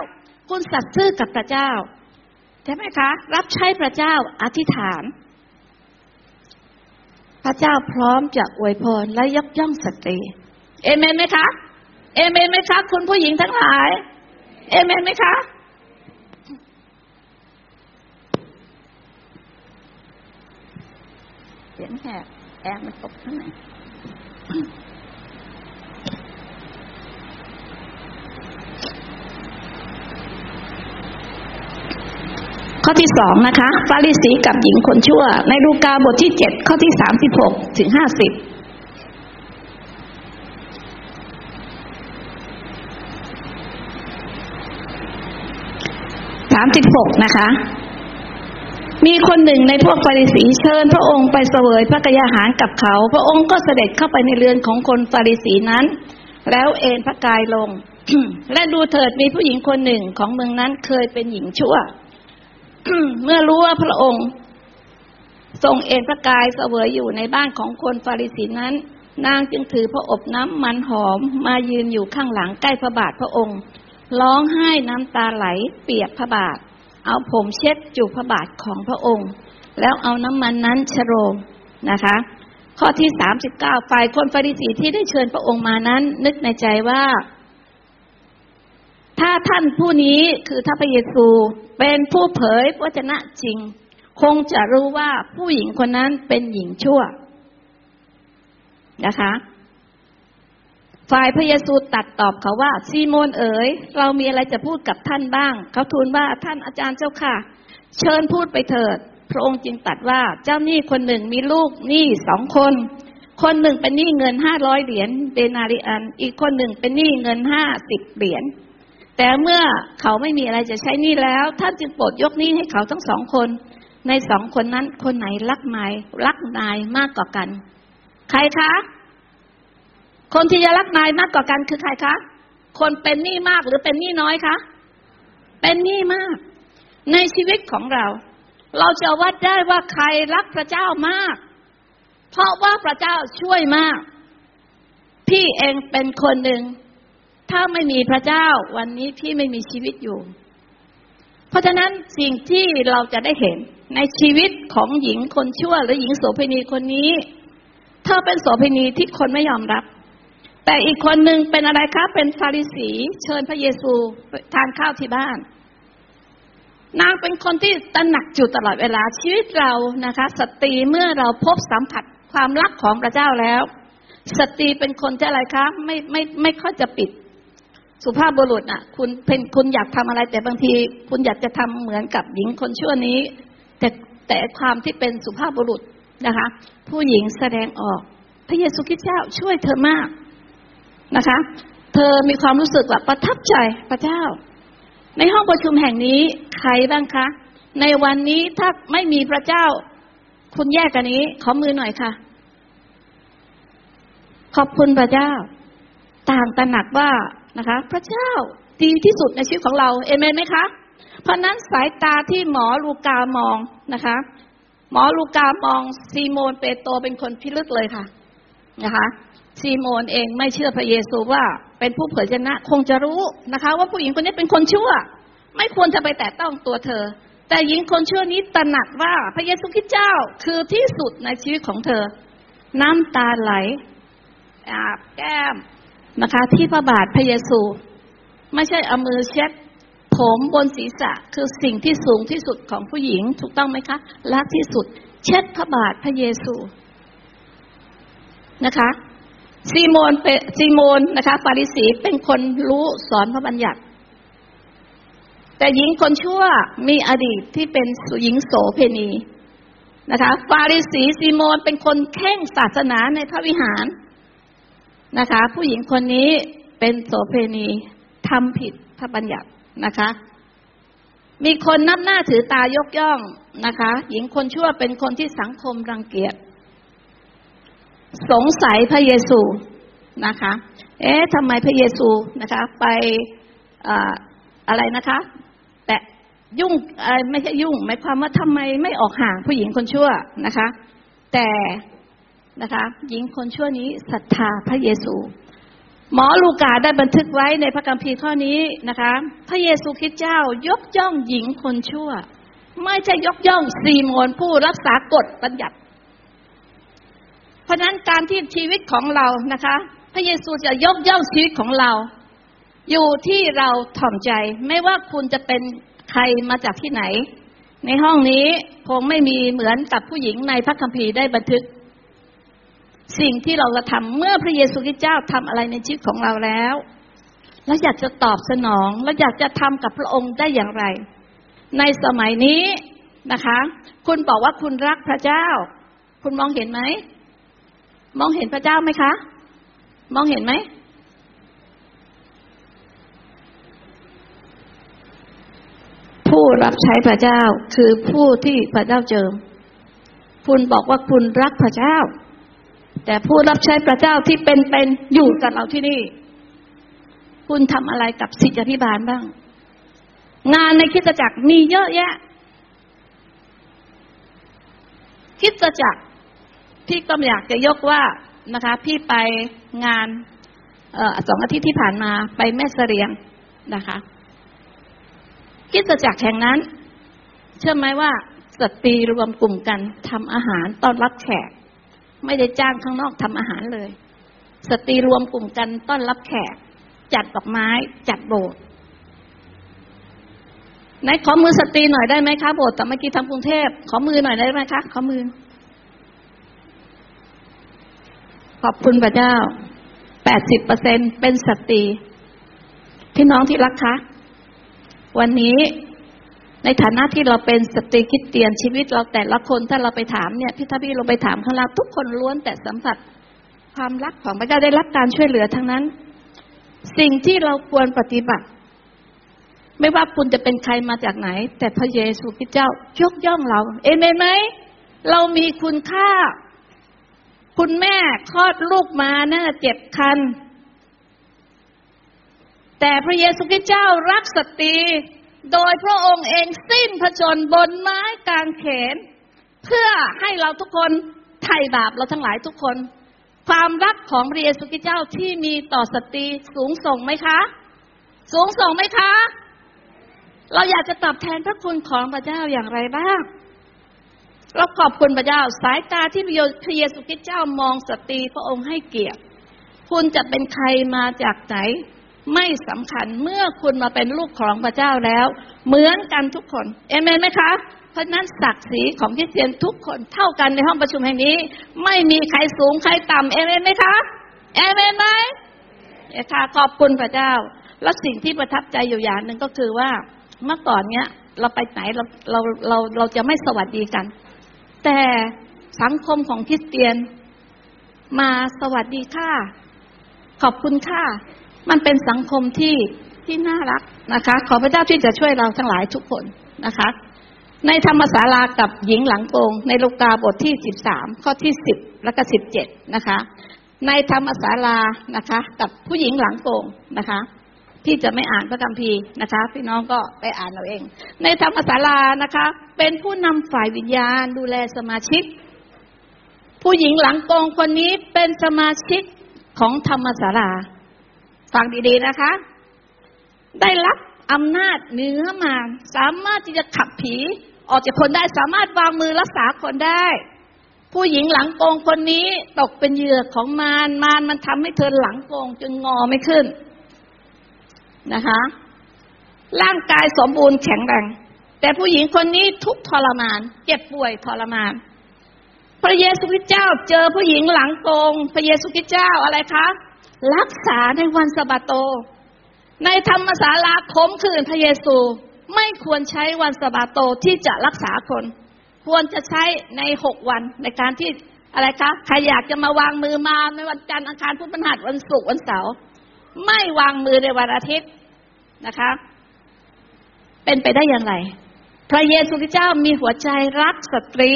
คุณสัตย์ซื่อกับพระเจ้า ช่ไหมคะ รับใช้พระเจ้าอธิษฐาน พระเจ้าพร้อมจะอวยพรและยกย่องสตรี เอเมนไหมคะ เอเมนไหมคะ คุณผู้หญิงทั้งหลาย เอเมนไหมคะ เสียงแหบแอร์มันตกข้างใน ข้อที่สองนะคะฟาริสีกับหญิงคนชั่ว ในลูกาบทที่เจ็ดข้อที่สามสิบหกถึงห้าสิบสามสิบหกนะคะ มีคนหนึ่งในพวกฟาริสีเชิญ พระองค์ไปเสวยพระกยาหารกับเขา พระองค์ก็เสด็จเข้าไปในเรือนของคนฟาริสีนั้น แล้วเอนพระกายลง และดูเถิดมีผู้หญิงคนหนึ่งของเมืองนั้นเคยเป็นหญิงชั่ว เมื่อรู้ว่าพระองค์ ทรงเอนพระกายเสวยอยู่ในบ้านของคนฟาริสีนั้น นางจึงถือพระอบน้ำมันหอมมายืนอยู่ข้างหลังใกล้พระบาทพระองค์ ร้องไห้น้ำตาไหลเปียกพระบาท เอาผมเช็ดจูบพระบาทของพระองค์ แล้วเอาน้ำมันนั้นชโรมนะคะ ข้อที่สามสิบเก้าฝ่ายคนฟาริสีที่ได้เชิญพระองค์มานั้น นึกในใจว่า ถ้าท่านผู้นี้คือท้าพระเยซูเป็นผู้เผยพระชนะจริง คงจะรู้ว่าผู้หญิงคนนั้นเป็นหญิงชั่วนะคะ ฝ่ายพระเยซูตัดตอบเขาว่า ซีโมนเอ๋ย เรามีอะไรจะพูดกับท่านบ้าง เขาทูลว่าท่านอาจารย์เจ้าค่ะ เชิญพูดไปเถิด พระองค์จึงตัดว่าเจ้าหนี้คนหนึ่งมีลูกหนี้สองคน คนหนึ่งเป็นหนี้เงินห้าร้อยเหรียญเดนาริอัน อีกคนหนึ่งเป็นหนี้เงินห้าสิบเหรียญ แต่เมื่อเขาไม่มีอะไรจะใช้นี้แล้ว ท่านจึงโปรดยกนี้ให้เขาทั้งสองคน ในสองคนนั้น คนไหนรักนายรักนายมากกว่ากัน ใครคะ คนที่จะรักนายมากกว่ากันคือใครคะ คนเป็นหนี้มากหรือเป็นหนี้น้อยคะ เป็นหนี้มาก ในชีวิตของเรา เราจะวัดได้ว่าใครรักพระเจ้ามาก เพราะว่าพระเจ้าช่วยมาก พี่เองเป็นคนหนึ่ง ถ้าไม่มีพระเจ้าวันนี้พี่ไม่มีชีวิตอยู่ เพราะฉะนั้นสิ่งที่เราจะได้เห็นในชีวิตของหญิงคนชั่วหรือหญิงโสเภณีคนนี้ เธอเป็นโสเภณีที่คนไม่ยอมรับ แต่อีกคนหนึ่งเป็นอะไรคะเป็นฟาริสีเชิญพระเยซูทานข้าวที่บ้าน นางเป็นคนที่ตระหนักอยู่ตลอดเวลาชีวิตเรานะคะ สตรีเมื่อเราพบสัมผัสความรักของพระเจ้าแล้ว สตรีเป็นคนที่อะไรคะไม่ไม่ไม่ค่อยจะปิด สุภาพบุรุษอะ คุณเป็นคุณอยากทำอะไร แต่บางทีคุณอยากจะทำเหมือนกับหญิงคนชั่วนี้ แต่แต่ความที่เป็นสุภาพบุรุษนะคะ ผู้หญิงแสดงออก พระเยซูคริสต์เจ้าช่วยเธอมากนะคะ เธอมีความรู้สึกว่าประทับใจพระเจ้า ในห้องประชุมแห่งนี้ใครบ้างคะ ในวันนี้ถ้าไม่มีพระเจ้า คุณแยกกันนี้ ขอมือหน่อยค่ะ ขอบคุณพระเจ้า ต่างตระหนักว่า นะคะ พระเจ้าดีที่สุดในชีวิตของเราเอเมนไหมคะ เพราะนั้นสายตาที่หมอลูกามองนะคะ หมอลูกามองซีโมนเปโตรเป็นคนพิลึกเลยค่ะนะคะซีโมนเองไม่เชื่อพระเยซูว่าเป็นผู้เผยชนะคงจะรู้นะคะ ว่าผู้หญิงคนนี้เป็นคนชั่ว ไม่ควรจะไปแตะต้องตัวเธอ แต่หญิงคนชั่วนี้ตระหนักว่าพระเยซูคริสต์เจ้าคือที่สุดในชีวิตของเธอ น้ำตาไหลอาบแก้ม นะคะ ที่พระบาทพระเยซู ไม่ใช่เอามือเช็ดผมบนศีรษะคือสิ่งที่สูงที่สุดของผู้หญิง ถูกต้องไหมคะรักที่สุด เช็ดพระบาทพระเยซูนะคะซีโมนเป็นซีโมนนะคะฟาริสีเป็นคนรู้สอนพระบัญญัติ แต่หญิงคนชั่วมีอดีตที่เป็นหญิงโสเพณีนะคะ ฟาริสีซีโมนเป็นคนเข่งศาสนาในพระวิหาร นะคะ ผู้หญิงคนนี้เป็นโสเพณีทำผิดพระบัญญัตินะคะ มีคนนับหน้าถือตายกย่องนะคะ หญิงคนชั่วเป็นคนที่สังคมรังเกียจ สงสัยพระเยซูนะคะ เอ๊ะทำไมพระเยซูนะคะ ไปอะอะไรนะคะ แต่ยุ่งไม่ใช่ยุ่งหมายความว่าทำไมไม่ออกห่างผู้หญิงคนชั่วนะคะ แต่ นะคะหญิงคนชั่วนี้ศรัทธาพระเยซู หมอลูกาได้บันทึกไว้ในพระคัมภีร์ข้อนี้นะคะ พระเยซูคริสต์เจ้ายกย่องหญิงคนชั่ว ไม่ใช่ยกย่องซีโมนผู้รักษากฎบัญญัติ เพราะนั้นการที่ชีวิตของเรานะคะ พระเยซูจะยกย่องชีวิตของเรา อยู่ที่เราถ่อมใจ ไม่ว่าคุณจะเป็นใครมาจากที่ไหน ในห้องนี้คงไม่มีเหมือนกับผู้หญิงในพระคัมภีร์ได้บันทึก สิ่งที่เราจะทำเมื่อพระเยซูคริสต์เจ้าทำอะไรในชีวิตของเราแล้วเราอยากจะตอบสนองเราอยากจะทำกับพระองค์ได้อย่างไร ในสมัยนี้นะคะ คุณบอกว่าคุณรักพระเจ้า คุณมองเห็นไหม มองเห็นพระเจ้าไหมคะ มองเห็นไหมผู้รับใช้พระเจ้าคือผู้ที่พระเจ้าเจิม คุณบอกว่าคุณรักพระเจ้า แต่ผู้รับใช้พระเจ้าที่เป็นเป็นอยู่กับเราที่นี่ คุณทำอะไรกับสิทธิพิบาลบ้าง งานในคิดจักรมีเยอะแยะ คิดจักรพี่ก็อยากจะยกว่านะคะ พี่ไปงานออสองอาทิตย์ที่ผ่านมาไปแม่เสรียงนะคะคิดจักรแห่งนั้น เชื่อไหมว่าสตรีรวมกลุ่มกันทำอาหารต้อนรับแขก ไม่ได้จ้างข้างนอกทำอาหารเลย สตรีรวมกลุ่มกันต้อนรับแขก จัดดอกไม้ จัดโบสถ์ไหนขอมือสตรีหน่อยได้ไหมคะโบสถ์แต่เมื่อกี้ทำกรุงเทพขอมือหน่อยได้ไหมคะขอมือ ขอบคุณพระเจ้าแปดสิบเปอร์เซ็นเป็นสตรีพี่น้องที่รักคะ วันนี้ ในฐานะที่เราเป็นสตรีคิดเตียนชีวิตเราแต่ละคนถ้าเราไปถามเนี่ยพี่ถ้าพี่เราไปถามข้างล่างทุกคนล้วนแต่สัมผัสความรักของพระเจ้าได้รับการช่วยเหลือทั้งนั้น สิ่งที่เราควรปฏิบัติ ไม่ว่าคุณจะเป็นใครมาจากไหน แต่พระเยซูคริสต์เจ้ายกย่องเรา เอเมนไหมเรามีคุณค่า คุณแม่คลอดลูกมาน่าเจ็บคัน แต่พระเยซูคริสต์เจ้ารักสตรี โดยพระองค์เองสิ้นพระชนบนไม้กางเขน เพื่อให้เราทุกคนไถ่บาปเราทั้งหลายทุกคน ความรักของพระเยซูคริสต์เจ้าที่มีต่อสตรีสูงส่งไหมคะ สูงส่งไหมคะ เราอยากจะตอบแทนพระคุณของพระเจ้าอย่างไรบ้าง เราขอบคุณพระเจ้าสายตาที่พระเยซูคริสต์เจ้ามองสตรีพระองค์ให้เกียรติ คุณจะเป็นใครมาจากไหน ไม่สำคัญเมื่อคุณมาเป็นลูกของพระเจ้าแล้ว เหมือนกันทุกคนเอเมนไหมคะเพราะฉะนั้นศักดิ์ศรีของคริสเตียนทุกคนเท่ากันในห้องประชุมแห่งนี้ ไม่มีใครสูงใครต่ำเอเมนไหมคะเอเมนไหมเอค่ะขอบคุณพระเจ้า แล้วสิ่งที่ประทับใจอยู่อย่างหนึ่งก็คือว่าเมื่อก่อนเนี้ย เราไปไหนเราเราเราเราจะไม่สวัสดีกัน แต่สังคมของคริสเตียนมาสวัสดีค่ะ ขอบคุณค่ะ มันเป็นสังคมที่ที่น่ารักนะคะ ขอพระเจ้าที่จะช่วยเราทั้งหลายทุกคนนะคะ ในธรรมศาลากับหญิงหลังโกง ในลูกาบทที่สิบสามข้อที่สิบแล้วก็สิบเจ็ดนะคะ ในธรรมศาลานะคะ กับผู้หญิงหลังโกงนะคะที่จะไม่อ่านพระคัมภีร์นะคะ พี่น้องก็ไปอ่านเอาเอง ในธรรมศาลานะคะ เป็นผู้นำฝ่ายวิญญาณดูแลสมาชิก ผู้หญิงหลังโกงคนนี้เป็นสมาชิกของธรรมศาลา ฟังดีๆนะคะ ได้รับอำนาจเนื้อมา สามารถที่จะขับผี ออกจากคนได้สามารถวางมือรักษาคนได้ ผู้หญิงหลังโกงคนนี้ตกเป็นเหยื่อของมารมารมันทำให้เธอหลังโกงจนงอไม่ขึ้นนะคะ ร่างกายสมบูรณ์แข็งแรงแต่ผู้หญิงคนนี้ทุกทรมาน เจ็บป่วยทรมาน พระเยซูคริสต์เจ้า เจอผู้หญิงหลังโกง พระเยซูคริสต์เจ้าอะไรคะ รักษาในวันสะบาโต ในธรรมศาลาคมคืนพระเยซู ไม่ควรใช้วันสะบาโตที่จะรักษาคน ควรจะใช้ในหกวันในการที่อะไรคะใครอยากจะมาวางมือมาในวันจันทร์อังคารพุธพฤหัสวันศุกร์วันเสาร์ไม่วางมือในวันอาทิตย์นะคะ เป็นไปได้อย่างไร พระเยซูคริสต์เจ้ามีหัวใจรักสตรี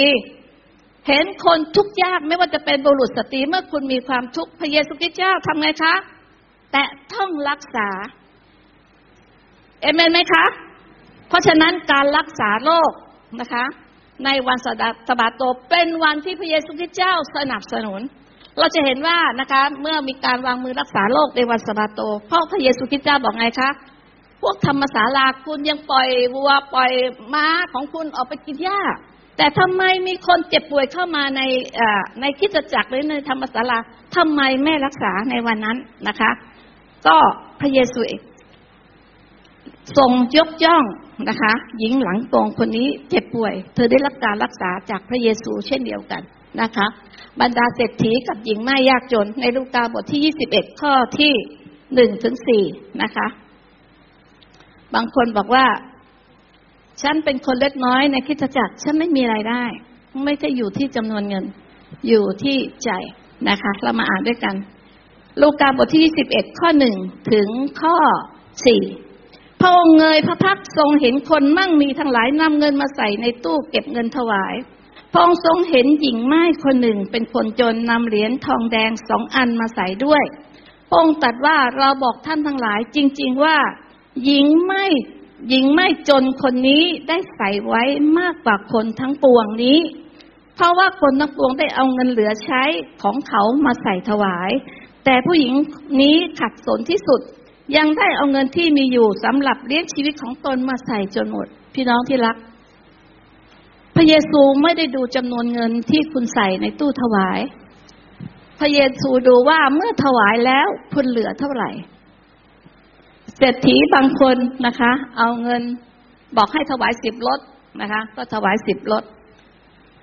เห็นคนทุกข์ยากไม่ว่าจะเป็นบุรุษสตรีเมื่อคุณมีความทุกข์พระเยซูคริสต์เจ้าทำไงคะ แตะต้องรักษา เอเมนไหมคะ เพราะฉะนั้นการรักษาโรคนะคะ ในวันสะบาโตเป็นวันที่พระเยซูคริสต์เจ้าสนับสนุน เราจะเห็นว่านะคะ เมื่อมีการวางมือรักษาโรคในวันสะบาโต เพราะพระเยซูคริสต์เจ้าบอกไงคะพวกธรรมศาลาคุณยังปล่อยวัวปล่อยม้าของคุณออกไปกินหญ้า แต่ทำไมมีคนเจ็บป่วยเข้ามาในในคิดจักรหรือในธรรมศาลาทำไมไม่รักษาในวันนั้นนะคะ ก็พระเยซูเองทรงยกย่องนะคะ หญิงหลังตรงคนนี้เจ็บป่วย เธอได้รับการรักษาจากพระเยซูเช่นเดียวกันนะคะ บรรดาเศรษฐีกับหญิงไม่ยากจน ในลูกาบทที่ยี่สิบเอ็ดข้อที่หนึ่งถึงสี่นะคะ บางคนบอกว่า ฉันเป็นคนเล็กน้อยในคิดจักรฉันไม่มีไรายได้ ไม่ใช่อยู่ที่จำนวนเงิน อยู่ที่ใจนะคะ เรามาอ่านด้วยกัน ลูกาบทที่ยี่สิบเอ็ดข้อหนึ่งถึงข้อสี่พระองค์เงยพระพักทรงเห็นคนมั่งมีทั้งหลายนำเงินมาใส่ในตู้เก็บเงินถวายพระองค์ทรงเห็นหญิงไม้คนหนึ่งเป็นคนจนนำเหรียญทองแดงสองอันมาใส่ด้วยพระองค์ตรัสว่าเราบอกท่านทั้งหลายจริง ๆว่า หญิงไม่ หญิงไม่จนคนนี้ได้ใส่ไว้มากกว่าคนทั้งปวงนี้ เพราะว่าคนทั้งปวงได้เอาเงินเหลือใช้ของเขามาใส่ถวาย แต่ผู้หญิงนี้ขัดสนที่สุด ยังได้เอาเงินที่มีอยู่สำหรับเลี้ยงชีวิตของตนมาใส่จนหมด พี่น้องที่รัก พระเยซูไม่ได้ดูจำนวนเงินที่คุณใส่ในตู้ถวาย พระเยซูดูว่าเมื่อถวายแล้วคุณเหลือเท่าไหร่ เศรษฐีบางคนนะคะ เอาเงินบอกให้ถวายสิบรถนะคะ ก็ถวายสิบรถ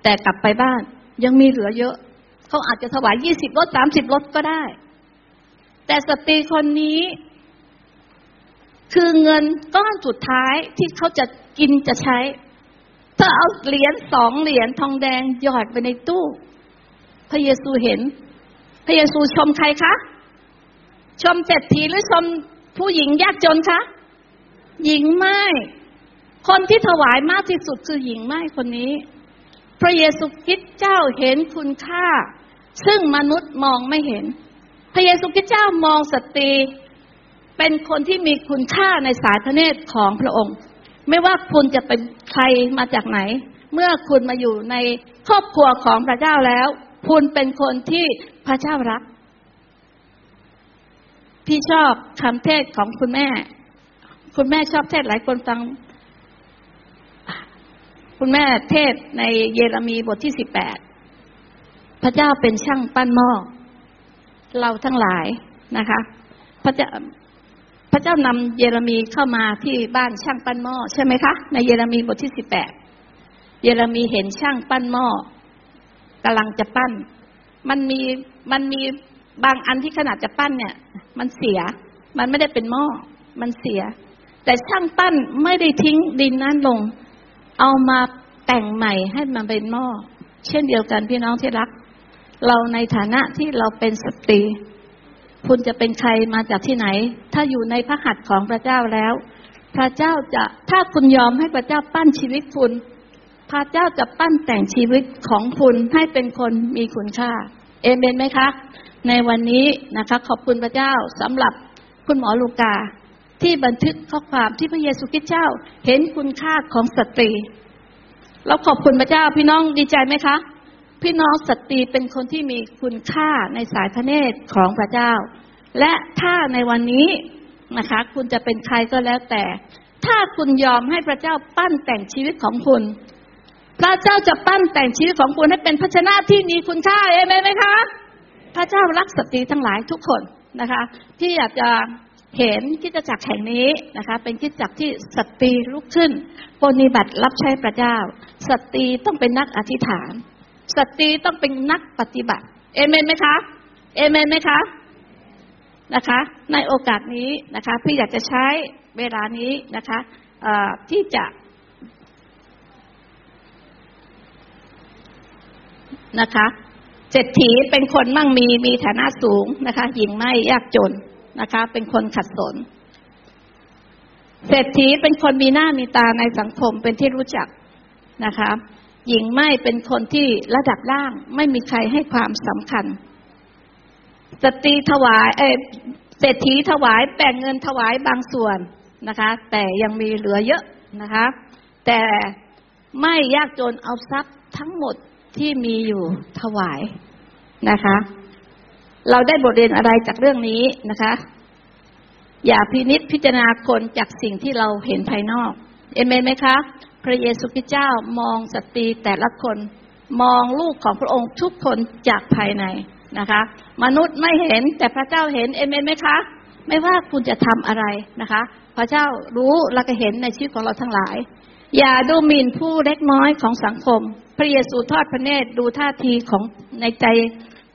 แต่กลับไปบ้านยังมีเหลือเยอะ เขาอาจจะถวายยี่สิบรถสามสิบรถก็ได้ แต่สตรีคนนี้ คือเงินก้อนสุดท้ายที่เขาจะกินจะใช้เธอเอาเหรียญสองเหรียญทองแดงหยอดไปในตู้ พระเยซูเห็น พระเยซูชมใครคะ ชมเศรษฐีหรือชม ผู้หญิงยากจนคะ หญิงไม้คนที่ถวายมากที่สุดคือหญิงไม้คนนี้ พระเยซูคริสต์เจ้าเห็นคุณค่า ซึ่งมนุษย์มองไม่เห็น พระเยซูคริสต์เจ้ามองสตรีเป็นคนที่มีคุณค่าในสายพระเนตรของพระองค์ ไม่ว่าคุณจะเป็นใครมาจากไหน เมื่อคุณมาอยู่ในครอบครัวของพระเจ้าแล้ว คุณเป็นคนที่พระเจ้ารัก พี่ชอบคำเทศของคุณแม่ คุณแม่ชอบเทศหลายคนฟัง คุณแม่เทศในเยเรมีบทที่สิบแปดพระเจ้าเป็นช่างปั้นหม้อเราทั้งหลายนะคะ พระเจ้าพระเจ้านำเยเรมีเข้ามาที่บ้านช่างปั้นหม้อใช่ไหมคะ ในเยเรมีบทที่สิบแปดเยเรมีเห็นช่างปั้นหม้อกำลังจะปั้น มันมีมันมี บางอันที่ขนาดจะปั้นเนี่ย มันเสีย มันไม่ได้เป็นหม้อ มันเสีย แต่ช่างปั้นไม่ได้ทิ้งดินนั้นลง เอามาแต่งใหม่ให้มันเป็นหม้อ เช่นเดียวกันพี่น้องที่รัก เราในฐานะที่เราเป็นสตรี คุณจะเป็นใครมาจากที่ไหน ถ้าอยู่ในพระหัตถ์ของพระเจ้าแล้ว พระเจ้าจะถ้าคุณยอมให้พระเจ้าปั้นชีวิตคุณ พระเจ้าจะปั้นแต่งชีวิตของคุณให้เป็นคนมีคุณค่า เอเมนไหมคะ ในวันนี้นะคะ ขอบคุณพระเจ้าสำหรับคุณหมอลูกา ที่บันทึกข้อความที่พระเยซูคริสต์เจ้า เห็นคุณค่าของสตรี เราขอบคุณพระเจ้าพี่น้องดีใจไหมคะ พี่น้องสตรีเป็นคนที่มีคุณค่าในสายพระเนตรของพระเจ้า และถ้าในวันนี้นะคะ คุณจะเป็นใครก็แล้วแต่ ถ้าคุณยอมให้พระเจ้าปั้นแต่งชีวิตของคุณ พระเจ้าจะปั้นแต่งชีวิตของคุณให้เป็นภาชนะที่มีคุณค่าเอเมนไหมคะ พระเจ้ารักสตรีทั้งหลายทุกคนนะคะ ที่อยากจะเห็นคริสตจักรแห่งนี้นะคะ เป็นคริสตจักรที่สตรีลุกขึ้นปฏิบัติรับใช้พระเจ้า สตรีต้องเป็นนักอธิษฐาน สตรีต้องเป็นนักปฏิบัติ เอเมนไหมคะ เอเมนไหมคะนะคะ ในโอกาสนี้นะคะพี่อยากจะใช้เวลานี้นะคะที่จะนะคะ เศรษฐีเป็นคนมั่งมีมีฐานะสูงนะคะ หญิงไม่ยากจนนะคะ เป็นคนขัดสน เศรษฐีเป็นคนมีหน้ามีตาในสังคมเป็นที่รู้จักนะคะ หญิงไม่เป็นคนที่ระดับล่างไม่มีใครให้ความสำคัญสตรีถวายเอเศรษฐีถวายแบ่งเงินถวายบางส่วนนะคะ แต่ยังมีเหลือเยอะนะคะ แต่ไม่ยากจนเอาทรัพย์ทั้งหมด ที่มีอยู่ถวายนะคะ เราได้บทเรียนอะไรจากเรื่องนี้นะคะ อย่าพินิจพิจารณาคนจากสิ่งที่เราเห็นภายนอก เอเมนไหมคะ พระเยซูคริสต์เจ้ามองสตรีแต่ละคนมองลูกของพระองค์ทุกคนจากภายในนะคะ มนุษย์ไม่เห็นแต่พระเจ้าเห็นเอเมนไหมคะ ไม่ว่าคุณจะทำอะไรนะคะ พระเจ้ารู้และก็เห็นในชีวิตของเราทั้งหลาย อย่าดูหมิ่นผู้เล็กน้อยของสังคม พระเยซูทอดพระเนตรดูท่าทีของในใจ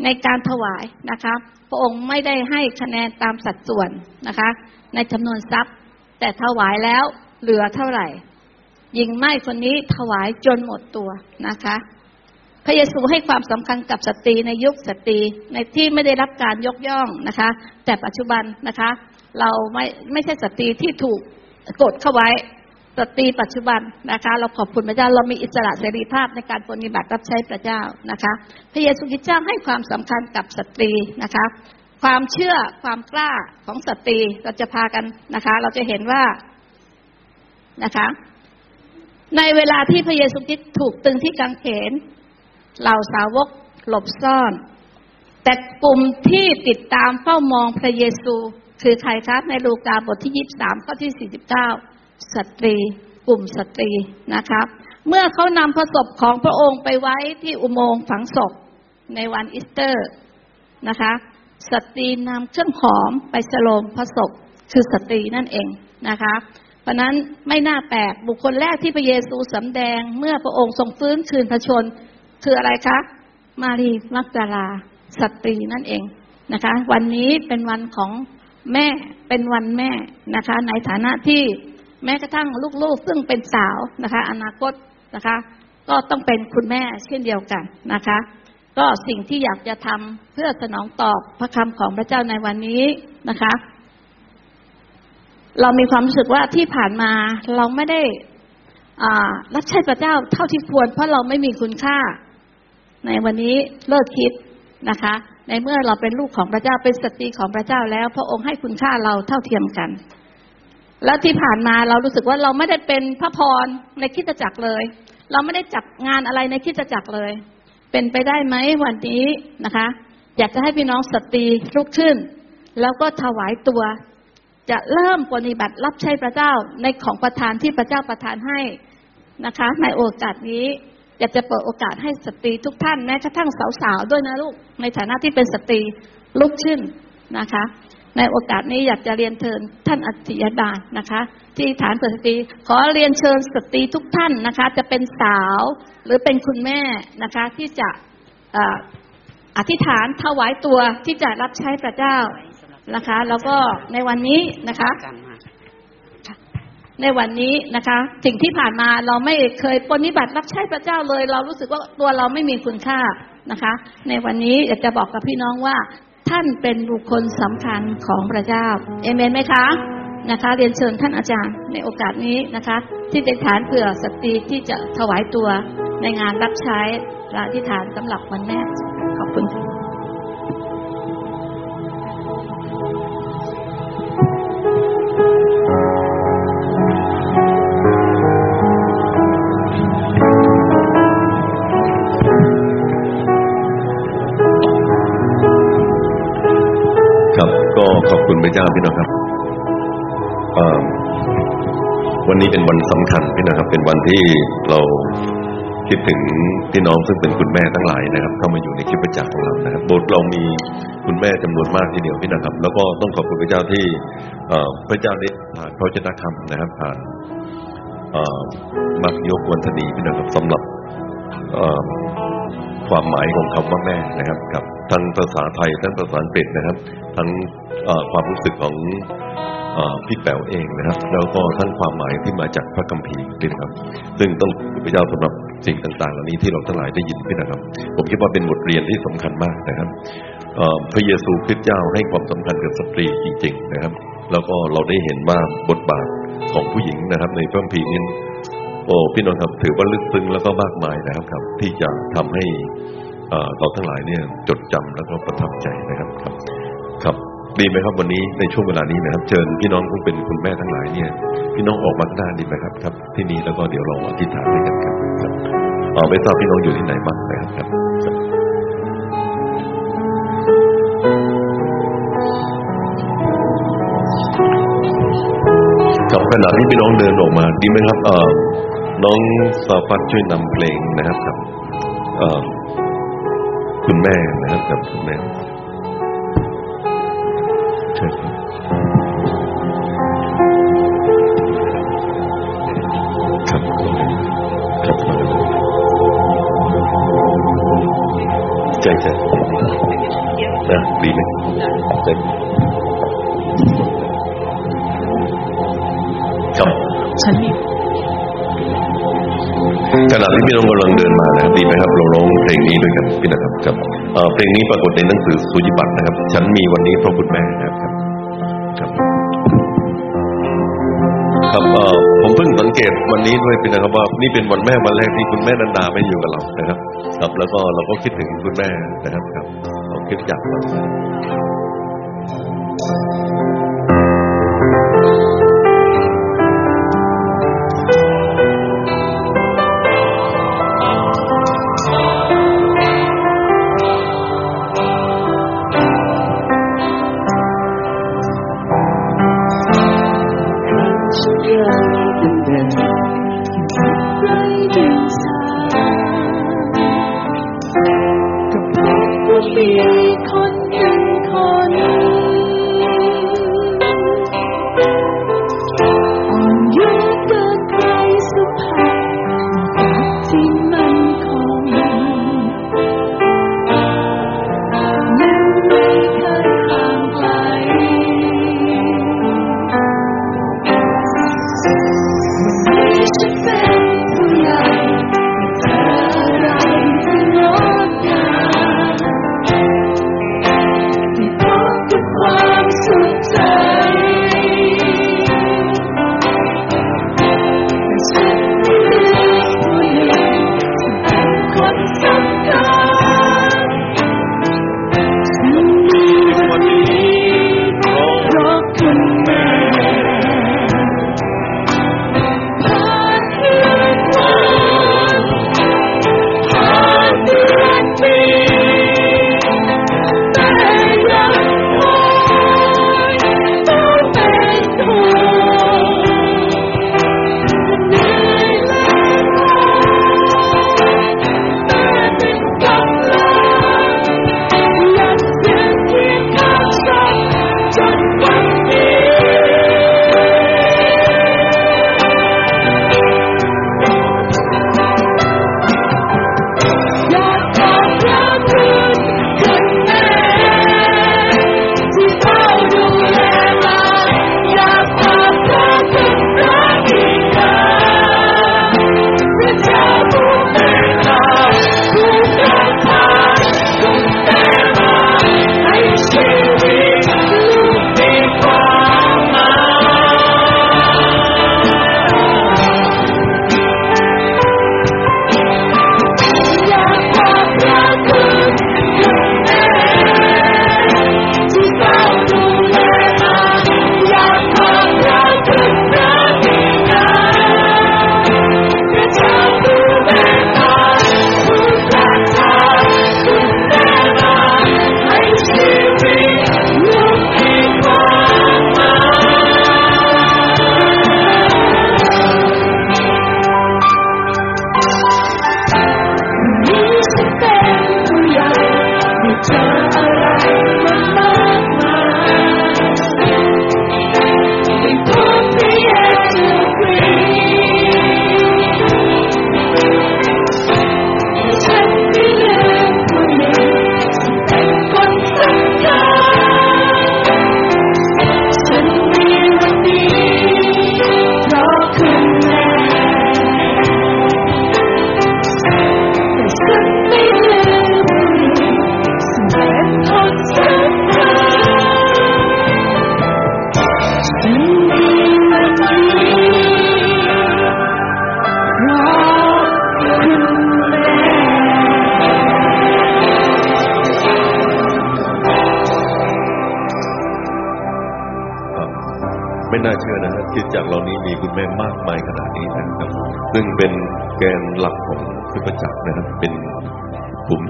ในการถวายนะคะ พระองค์ไม่ได้ให้คะแนนตามสัดส่วนนะคะ ในจำนวนทรัพย์ แต่ถวายแล้วเหลือเท่าไหร่หญิงไม้คนนี้ถวายจนหมดตัวนะคะ พระเยซูให้ความสำคัญกับสตรีในยุคสตรีในที่ไม่ได้รับการยกย่องนะคะ แต่ปัจจุบันนะคะ เราไม่ไม่ใช่สตรีที่ถูกกดเข้าไว้ สตรีปัจจุบันนะคะ เราขอบคุณพระเจ้าเรามีอิสระเสรีภาพในการปฏิบัติรับใช้พระเจ้านะคะ พระเยซูคริสต์เจ้าให้ความสำคัญกับสตรีนะคะ ความเชื่อความกล้าของสตรีเราจะพากันนะคะ เราจะเห็นว่านะคะ ในเวลาที่พระเยซูคริสต์ถูกตรึงที่กางเขนเหล่าสาวกหลบซ่อน แต่กลุ่มที่ติดตามเฝ้ามองพระเยซู คือใครคะในลูกาบทที่ยี่สามข้อที่สี่สิบเก้า สตรี กลุ่มสตรีนะครับ เมื่อเขานำพระศพของพระองค์ไปไว้ที่อุโมงค์ฝังศพในวันอีสเตอร์นะคะสตรีนำเครื่องหอมไปชโลมพระศพคือสตรีนั่นเองนะคะ เพราะนั้นไม่น่าแปลกบุคคลแรกที่พระเยซูสำแดง เมื่อพระองค์ทรงฟื้นคืนพระชนม์ คืออะไรคะ มารีมักดาลาสตรีนั่นเองนะคะ วันนี้เป็นวันของแม่เป็นวันแม่นะคะ ในฐานะที่ แม้กระทั่งลูกๆ ซึ่งเป็นสาวนะคะ อนาคตนะคะ ก็ต้องเป็นคุณแม่เช่นเดียวกันนะคะ ก็สิ่งที่อยากจะทำเพื่อสนองตอบพระคำของพระเจ้าในวันนี้นะคะ เรามีความรู้สึกว่าที่ผ่านมาเราไม่ได้รับใช้พระเจ้าเท่าที่ควร เพราะเราไม่มีคุณค่า ในวันนี้เลิกคิดนะคะ ในเมื่อเราเป็นลูกของพระเจ้าเป็นสตรีของพระเจ้าแล้ว พระองค์ให้คุณค่าเราเท่าเทียมกัน แล้วที่ผ่านมาเรารู้สึกว่าเราไม่ได้เป็นพระพรในคริสตจักรเลย เราไม่ได้จับงานอะไรในคริสตจักรเลย เป็นไปได้ไหมวันนี้นะคะ อยากจะให้พี่น้องสตรีลุกขึ้น แล้วก็ถวายตัว จะเริ่มปฏิบัติรับใช้พระเจ้าในของประทานที่พระเจ้าประทานให้นะคะ ในโอกาสนี้อยากจะเปิดโอกาสให้สตรีทุกท่านแม้กระทั่งสาวๆด้วยนะลูกในฐานะที่เป็นสตรีลุกขึ้นนะคะ ในโอกาสนี้อยากจะเรียนเชิญท่านอัจฉริยดานนะคะ ที่ฐานเปิดสตรีขอเรียนเชิญสตรีทุกท่านนะคะ จะเป็นสาวหรือเป็นคุณแม่นะคะ ที่จะเอ่ออธิษฐานถวายตัวที่จะรับใช้พระเจ้านะคะ แล้วก็ในวันนี้นะคะในวันนี้นะคะ สิ่งที่ผ่านมาเราไม่เคยปฏิบัติรับใช้พระเจ้าเลย เรารู้สึกว่าตัวเราไม่มีคุณค่านะคะ ในวันนี้อยากจะบอกกับพี่น้องว่า ท่านเป็นบุคคลสำคัญของพระเจ้าเอเมนไหมคะนะคะ เรียนเชิญท่านอาจารย์ในโอกาสนี้นะคะ ที่เป็นฐานเผื่อสตรีที่จะถวายตัวในงานรับใช้และที่ฐานสำหรับวันแม่ขอบคุณค่ะ คุณพระเจ้าพี่น้องครับเอ่อวันนี้เป็นวันสำคัญพี่น้องครับ เป็นวันที่เราคิดถึงพี่น้องซึ่งเป็นคุณแม่ทั้งหลายนะครับ เข้ามาอยู่ในคริสตจักรของเรานะครับโบสถ์เรามีคุณแม่จำนวนมากทีเดียวพี่น้องครับ แล้วก็ต้องขอบคุณพระเจ้าที่เอ่อพระเจ้าได้ผ่านพระเจ้าคำนะครับผ่านมักยกวันธนีพี่น้องครับสำหรับความหมายของคำว่าแม่นะครับกับทั้งภาษาไทยทั้งภาษาอังกฤษนะครับ ทั้ง ความรู้สึกของพี่แป๋วเองนะครับ แล้วก็ทั้งความหมายที่มาจากพระคัมภีร์ด้วยนะครับ ซึ่งต้องพระเจ้าสำหรับสิ่งต่างๆ เหล่านี้ที่เราทั้งหลายได้ยินพี่นะครับ ผมคิดว่าเป็นบทเรียนที่สำคัญมากนะครับพระเยซูคริสต์เจ้าให้ความสำคัญกับสตรีจริง ๆ นะครับ แล้วก็เราได้เห็นว่าบทบาทของผู้หญิงนะครับ ในพระคัมภีร์นี้โอ้พี่น้องครับถือว่าลึกซึ้งแล้วก็มากมายนะครับครับ ที่จะทำให้เราทั้งหลายเนี่ยจดจำแล้วก็ประทับใจนะครับครับ ดีไหมครับวันนี้ในช่วงเวลานี้นะครับ เชิญพี่น้องซึ่เป็นคุณแม่ทั้งหลายเนี่ย พี่น้องออกมาข้างหน้าดีไหมครับครับ ที่นี่แล้วก็เดี๋ยวเราอธิษฐานด้วยกันครับครับเออไม่ทราบพี่น้องอยู่ที่ไหนบ้างนะครับครับครับขณะที่พี่น้องเดินออกมาดีไหมครับเออน้องสาฟัดช่วยนำเพลงนะครับกับเอ่อคุณแม่นะครับกับคุณแม่ ใจครับฉันมีขณะที่พี่น้องกำลังเดินมานะครับดีไหมครับ เราร้องเพลงนี้ด้วยกันพี่นะครับครับเอ่อเพลงนี้ปรากฏในหนังสือสุจิบัตรนะครับ ฉันมีวันนี้เพราะคุณแม่นะครับครับครับเอ่อผมเพิ่งสังเกตวันนี้ด้วยพี่นะครับว่านี่เป็นวันแม่วันแรกที่คุณแม่นันดาไม่อยู่กับเรานะครับ ครับแล้วก็เราก็คิดถึงคุณแม่นะครับครับเราคิดอยากเรา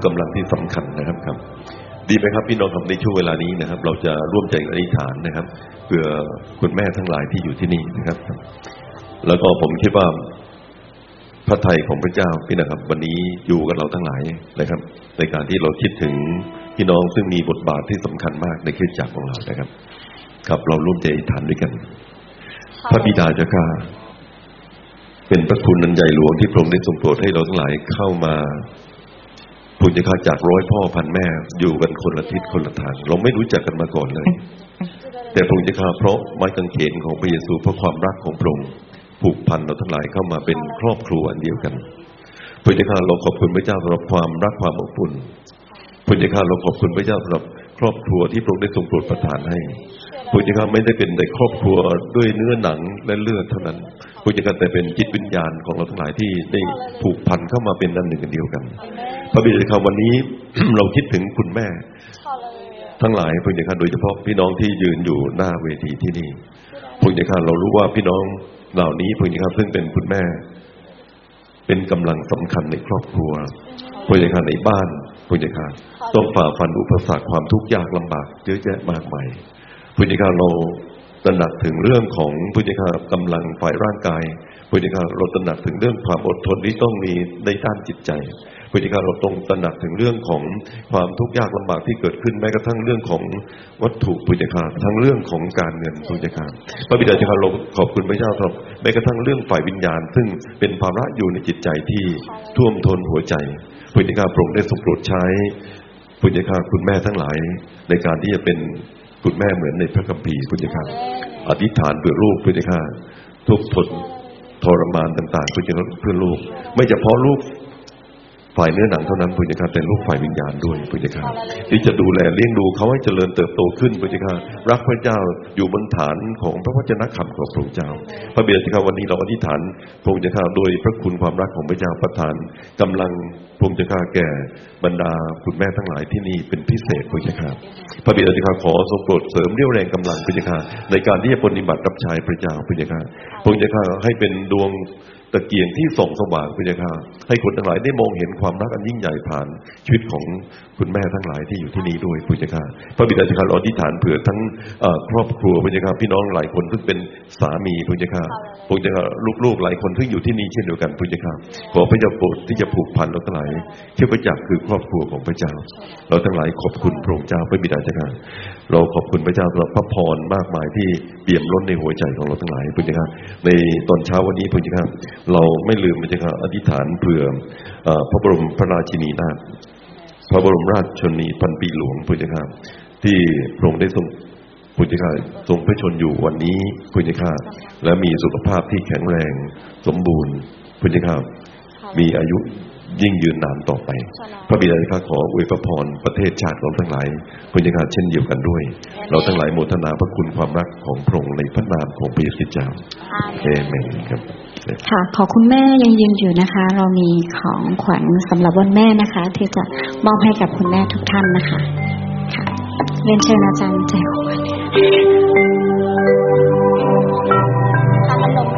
กลุ่มกำลังที่สำคัญนะครับครับ ดีไหมครับพี่น้องครับในช่วงเวลานี้นะครับ เราจะร่วมใจอธิษฐานนะครับเพื่อคุณแม่ทั้งหลายที่อยู่ที่นี่นะครับ แล้วก็ผมคิดว่าพระไทยของพระเจ้าพี่นะครับ วันนี้อยู่กับเราทั้งหลายนะครับ ในการที่เราคิดถึงพี่น้องซึ่งมีบทบาทที่สำคัญมากในคริสตจักรของเรานะครับ ครับเราร่วมใจอธิษฐานด้วยกัน พระบิดาเจ้าข้าเป็นพระคุณนันใหญ่หลวงที่พระองค์ได้ทรงโปรดให้เราทั้งหลายเข้ามา พุญจะข้าจากร้อยพ่อพันแม่อยู่กันคนละทิศคนละทาง เราไม่รู้จักกันมาก่อนเลย แต่พระองค์จะข้าเพราะไม้กางเขนของพระเยซูเพราะความรักของพระองค์ผูกพันเราทั้งหลายเข้ามาเป็นครอบครัวอันเดียวกันพระเจ้าข้าเราขอบคุณพระเจ้าสำหรับความรักความอบอุ่นพระเจ้าข้าเราขอบคุณพระเจ้าสำหรับครอบครัวที่พระองค์ได้ทรงโปรดประทานให้ พระเจ้าข้าไม่ได้เป็นแต่ครอบครัวด้วยเนื้อหนังและเลือดเท่านั้นพระเจ้าข้าแต่เป็นจิตวิญญาณของเราทั้งหลายที่ได้ผูกพันเข้ามาเป็นอันหนึ่งอันเดียวกัน พระบิดาข้าวันนี้เราคิดถึงคุณแม่ ทั้งหลายพระเจ้าข้าโดยเฉพาะพี่น้องที่ยืนอยู่หน้าเวทีที่นี่พระเจ้าข้าเรารู้ว่าพี่น้องเหล่านี้พระเจ้าข้าซึ่งเป็นคุณแม่ เป็นกำลังสำคัญในครอบครัวพระเจ้าข้าในบ้านพระเจ้าข้าต้องฝ่าฟันอุปสรรคความทุกข์ยากลำบากเยอะแยะมากมาย พระเจ้าข้าเราตระหนักถึงเรื่องของพระเจ้าข้ากำลังฝ่ายร่างกายพระเจ้าข้าเราตระหนักถึงเรื่องความอดทนที่ต้องมีในด้านจิตใจพระเจ้าข้าเราต้องตระหนักถึงเรื่องของความทุกข์ยากลำบากที่เกิดขึ้นแม้กระทั่งเรื่องของวัตถุพระเจ้าข้าทั้งเรื่องของการเงินพระเจ้าข้าพระบิดาเจ้าข้าเราขอบคุณพระเจ้าสำหรับแม้กระทั่งเรื่องฝ่ายวิญญาณ ซึ่งเป็นภาระอยู่ในจิตใจที่ท่วมท้นหัวใจพระเจ้าข้าโปรดได้ทรงโปรดใช้พระเจ้าข้าคุณแม่ทั้งหลายในการที่จะเป็น คุณแม่เหมือนในพระคัมภีร์พระเจ้าข้าอธิษฐานเพื่อลูกพระเจ้าข้าทุกข์ทนทรมานต่างๆเพื่อจะเพื่อลูก ไม่เฉพาะลูก ฝ่ายเนื้อหนังเท่านั้นพุทธเจ้าแต่ลูกฝ่ายวิญญาณด้วยพุทธเจ้าที่จะดูแลเลี้ยงดูเขาให้เจริญเติบโตขึ้นพุทธเจ้ารักพระเจ้าอยู่บนฐานของพระวจนะคำของพระองค์เจ้า พระเบียดเจ้าวันนี้เราอธิษฐานพระองค์เจ้าโดยพระคุณความรักของพระเจ้าประทานกำลังพระองค์เจ้าแก่บรรดาคุณแม่ทั้งหลายที่นี่เป็นพิเศษพุทธเจ้าพระบิดาเจ้าขอทรงโปรดเสริมเรี่ยวแรงกำลังพุทธเจ้าในการที่จะปฏิบัติรับใช้พระเจ้าพุทธเจ้าพระองค์เจ้าให้เป็นดวง ตะเกียงที่ส่องสว่างพระเจ้าค่ะให้คนทั้งหลายได้มองเห็นความรักอันยิ่งใหญ่ผ่านชีวิตของคุณแม่ทั้งหลายที่อยู่ที่นี่ด้วยพระเจ้าค่ะพระบิดาเจ้าค่ะเราอธิษฐานเผื่อทั้งครอบครัวพระเจ้าค่ะพี่น้องหลายคนซึ่งเป็นสามีพระเจ้าค่ะพระเจ้าค่ะลูกๆหลายคนซึ่งอยู่ที่นี่เช่นเดียวกันพระเจ้าค่ะขอพระเจ้าโปรดที่จะผูกพันเราทั้งหลายเชื่อพระจักรคือครอบครัวของพระเจ้า เราทั้งหลายขอบคุณพระองค์เจ้าพระบิดาเจ้าค่ะ เราขอบคุณพระเจ้าสำหรับพระพรมากมายที่เปี่ยมล้นในหัวใจของเราทั้งหลายพระเจ้าค่ะในตอนเช้าวันนี้พระเจ้าค่ะเราไม่ลืมพระเจ้าค่ะอธิษฐานเผื่อพระบรมพระราชินีนาถพระบรมราชชนีพันปีหลวงพระเจ้าค่ะที่พระองค์ได้ทรงพระเจ้าค่ะทรงพระชนอยู่วันนี้พระเจ้าค่ะและมีสุขภาพที่แข็งแรงสมบูรณ์พระเจ้าค่ะมีอายุ ยิ่งยืนนานต่อไป พระบิดาข้าขออวยพรประเทศชาติเราทั้งหลายพุทธิการเช่นเดียวกันด้วย เราทั้งหลายโมทนาพระคุณความรักของพระองค์ในพระนามของพระเยซูเจ้าเอเมนครับค่ะ ขอคุณแม่ยังยืนอยู่นะคะ เรามีของขวัญสำหรับวันแม่นะคะ ที่จะมอบให้กับคุณแม่ทุกท่านนะคะค่ะเรียนเชิญอาจารย์แจ๋วค่ะมันลงไ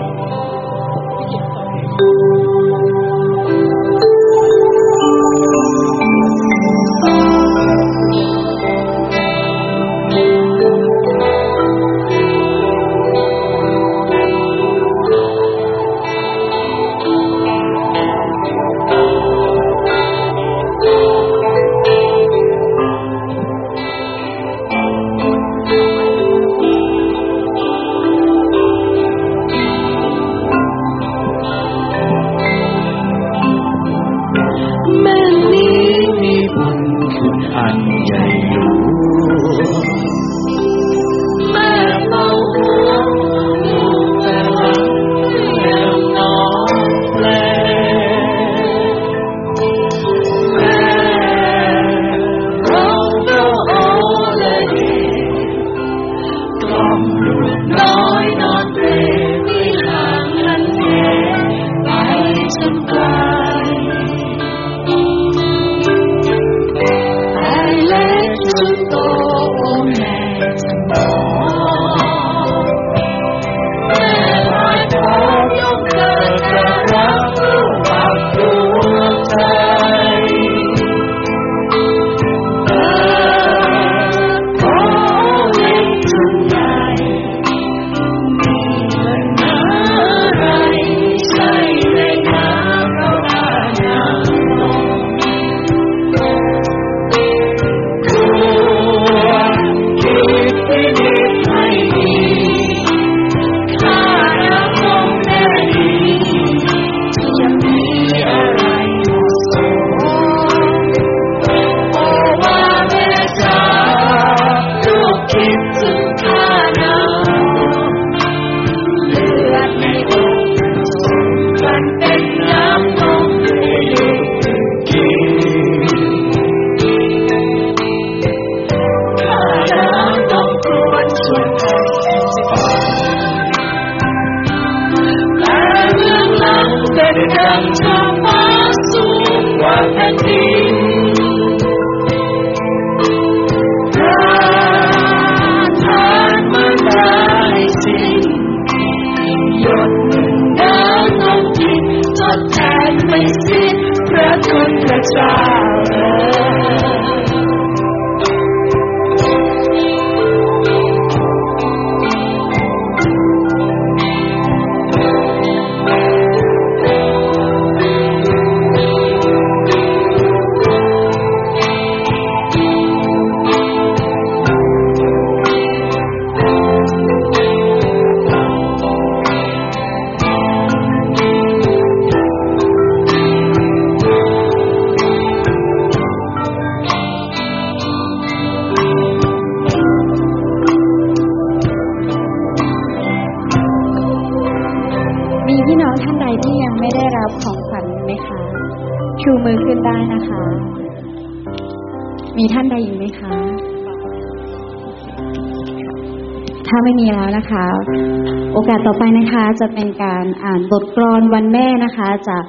จะเป็นการอ่านบทกลอนวันแม่นะคะจาก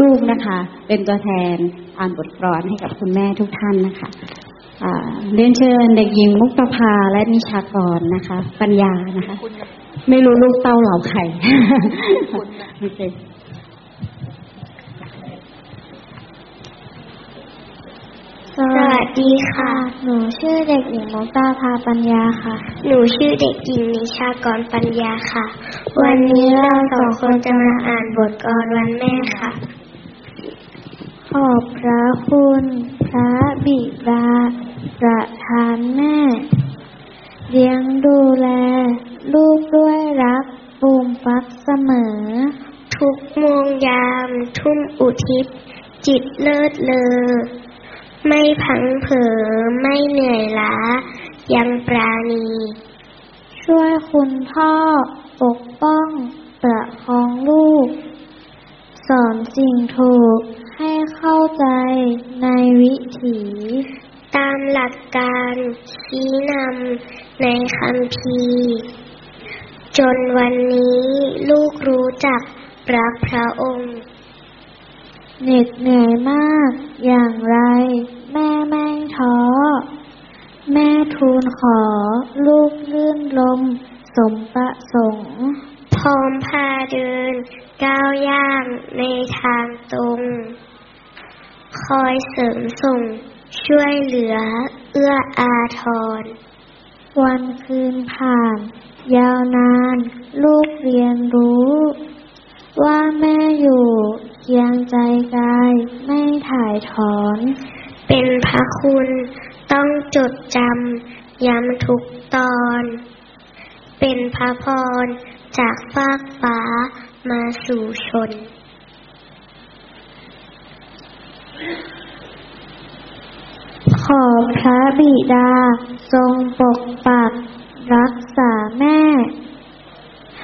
ลูกๆนะคะ เป็นตัวแทนอ่านบทกลอนให้กับคุณแม่ทุกท่านนะคะเรียนเชิญเด็กหญิงมุกประภาและนิชากรนะคะ ปัญญานะคะ ไม่รู้ลูกเต้าเหล่าใครโอเคสวัสดีค่ะ หนูชื่อเด็กหญิงมุกตาพาปัญญาค่ะ หนูชื่อเด็กหญิงนิชากรปัญญาค่ะ วันนี้เราสองคนจะมาอ่านบทกลอนวันแม่ค่ะ ขอบพระคุณ พระบิดาประทานแม่เลี้ยงดูแล ลูกด้วยรักปูมฟักเสมอ ทุกโมงยามทุ่มอุทิศ จิตเลิศเลอ ไม่พังเผอไม่เหนื่อยล้า ยังปราณี ช่วยคุณพ่อ ปกป้อง ประคองลูก สอนสิ่งถูกให้เข้าใจในวิถี ตามหลักการชี้นำในคำพีจนวันนี้ลูกรู้จักรักพระองค์ เหน็ดเหนื่อยมาก อย่างไร แม่ไม่ท้อ แม่ทูลขอ ลูกลื่นลม สมประสงค์พร้อมพาเดิน ก้าวย่างในทางตรง คอยเสริมส่ง ช่วยเหลือเอื้ออาทร วันคืนผ่าน ยาวนาน ลูกเรียนรู้ ว่าแม่อยู่เคียงใจกายไม่ถ่ายถอน เป็นพระคุณต้องจดจำย้ำทุกตอน เป็นพระพร จากฟากฟ้ามาสู่ชน ขอพระบิดาทรงปกปักรักษาแม่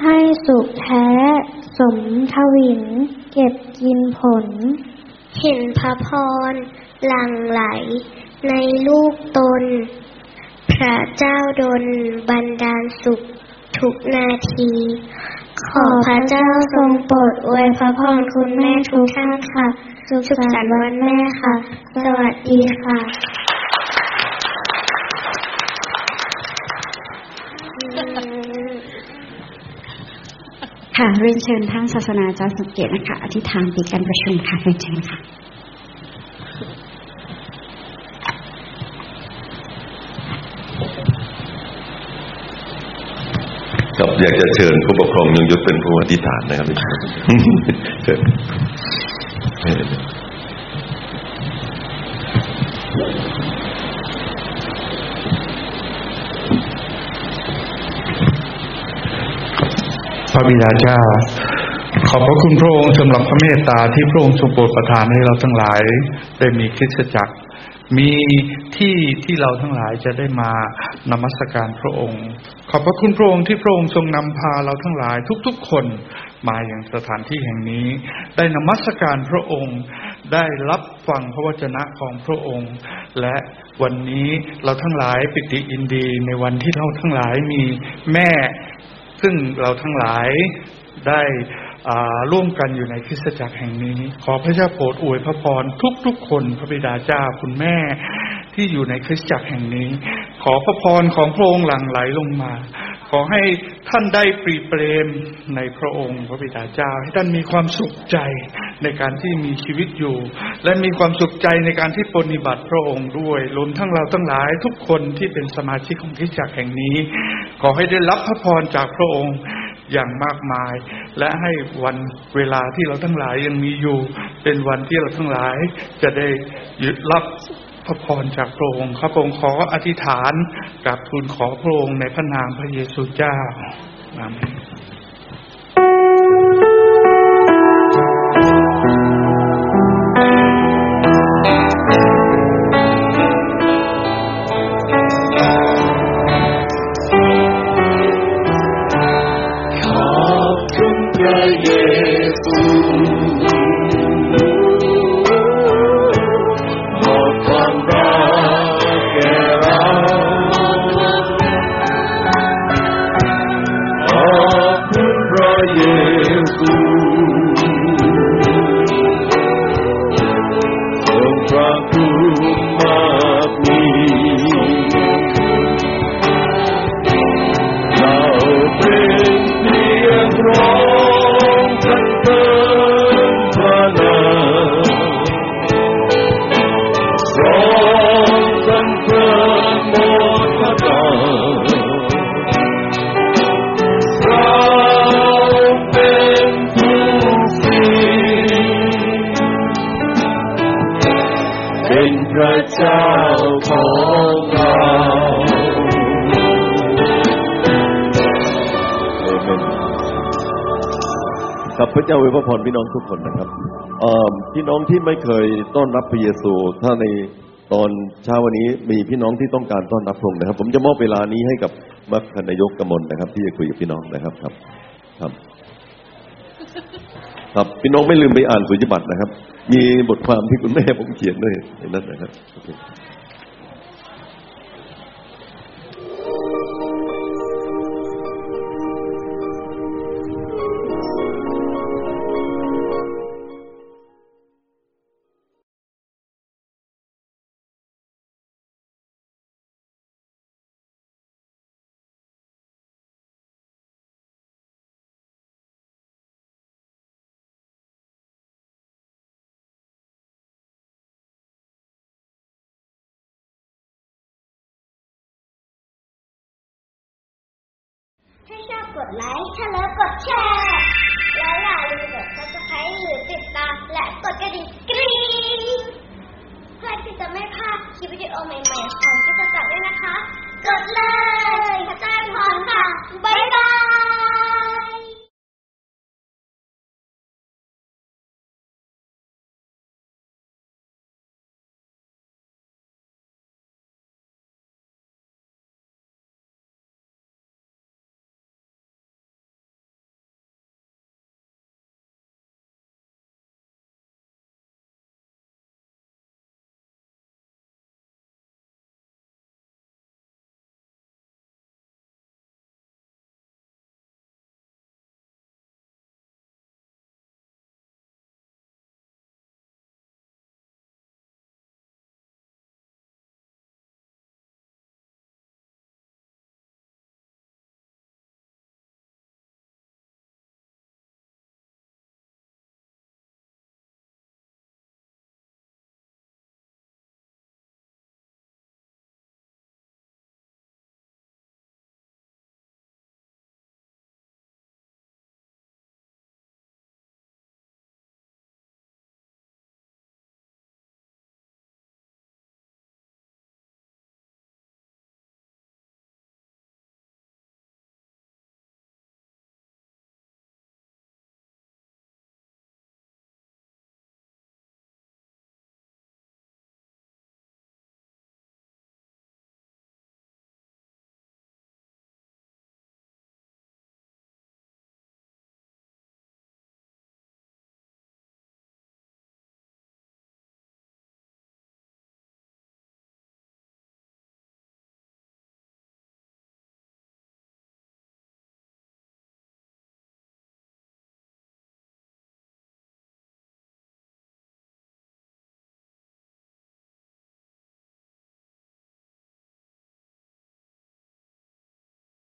ให้สุขแท้สมทวินเก็บกินผล เห็นพระพรหลั่งไหลในลูกตน พระเจ้าดลบันดาลสุข ทุกนาที ขอพระเจ้าทรงโปรดอวยพระพรคุณแม่ทุกท่านค่ะ สุขสันต์วันแม่ค่ะ สวัสดีค่ะค่ะเรียนเชิญท่านศาสนาจารย์สุเกตนะคะ อธิษฐานปิดการประชุมค่ะเรียนเชิญค่ะ ครับ อยากจะเชิญผู้ปกครองยงยุทธเป็นผู้อธิษฐานนะครับเชิญพระบิดาเจ้า ขอบพระคุณพระองค์สำหรับพระเมตตาที่พระองค์ทรงโปรดประทานให้เราทั้งหลาย ได้มีคริสตจักร มีที่ที่เราทั้งหลายจะได้มานมัสการพระองค์ ขอบพระคุณพระองค์ที่พระองค์ทรงนำพาเราทั้งหลายทุกๆคนมาอย่างสถานที่แห่งนี้ ได้นมัสการพระองค์ ได้รับฟังพระวจนะของพระองค์ และวันนี้เราทั้งหลายปิติอินดีในวันที่เราทั้งหลายมีแม่ ซึ่งเราทั้งหลายได้ ร่วมกันอยู่ในคริสตจักรแห่งนี้ ขอพระเจ้าโปรดอวยพระพรทุกๆคนพระบิดาเจ้าคุณแม่ที่อยู่ในคริสตจักรแห่งนี้ ขอพระพรของพระองค์หลั่งไหลลงมา ขอให้ท่านได้ปรีเปรมในพระองค์พระบิดาเจ้า ให้ท่านมีความสุขใจในการที่มีชีวิตอยู่ และมีความสุขใจในการที่ปฏิบัติพระองค์ด้วยรวมทั้งเราทั้งหลายทุกคนที่เป็นสมาชิกของคริสตจักรแห่งนี้ ขอให้ได้รับพระพรจากพระองค์ อย่างมากมาย และให้วันเวลาที่เราทั้งหลายยังมีอยู่ เป็นวันที่เราทั้งหลายจะได้ยึดรับพระพรจากพระองค์ข้าพระองค์ขออธิษฐานกับทูลขอพระองค์ในพระนามพระเยซูเจ้าอาเมน พระเจ้าอวยพระพรพี่น้องทุกคนนะครับพี่น้องที่ไม่เคยต้อนรับพระเยซู ถ้าในตอนเช้าวันนี้มีพี่น้องที่ต้องการต้อนรับพระองค์นะครับ ผมจะมอบเวลานี้ให้กับมัคคณายกกมลนะครับ ที่จะคุยกับพี่น้องนะครับครับ ครับ ครับพี่น้องไม่ลืมไปอ่านสุญญบัตรนะครับ มีบทความที่คุณแม่ผมเขียนด้วยในนั้นนะครับ ดไลค์ถ้าแล้วกดแชร์ และอย่าลืมกด subscribe หรือติดตามและกดกระดิ่งกรี๊งเพื่อที่จะไม่พลาดคลิปวิดีโอใหม่ๆของกิจกรรมด้วยนะคะ กดเลยพระเจ้าอวยพรค่ะ บ๊ายบาย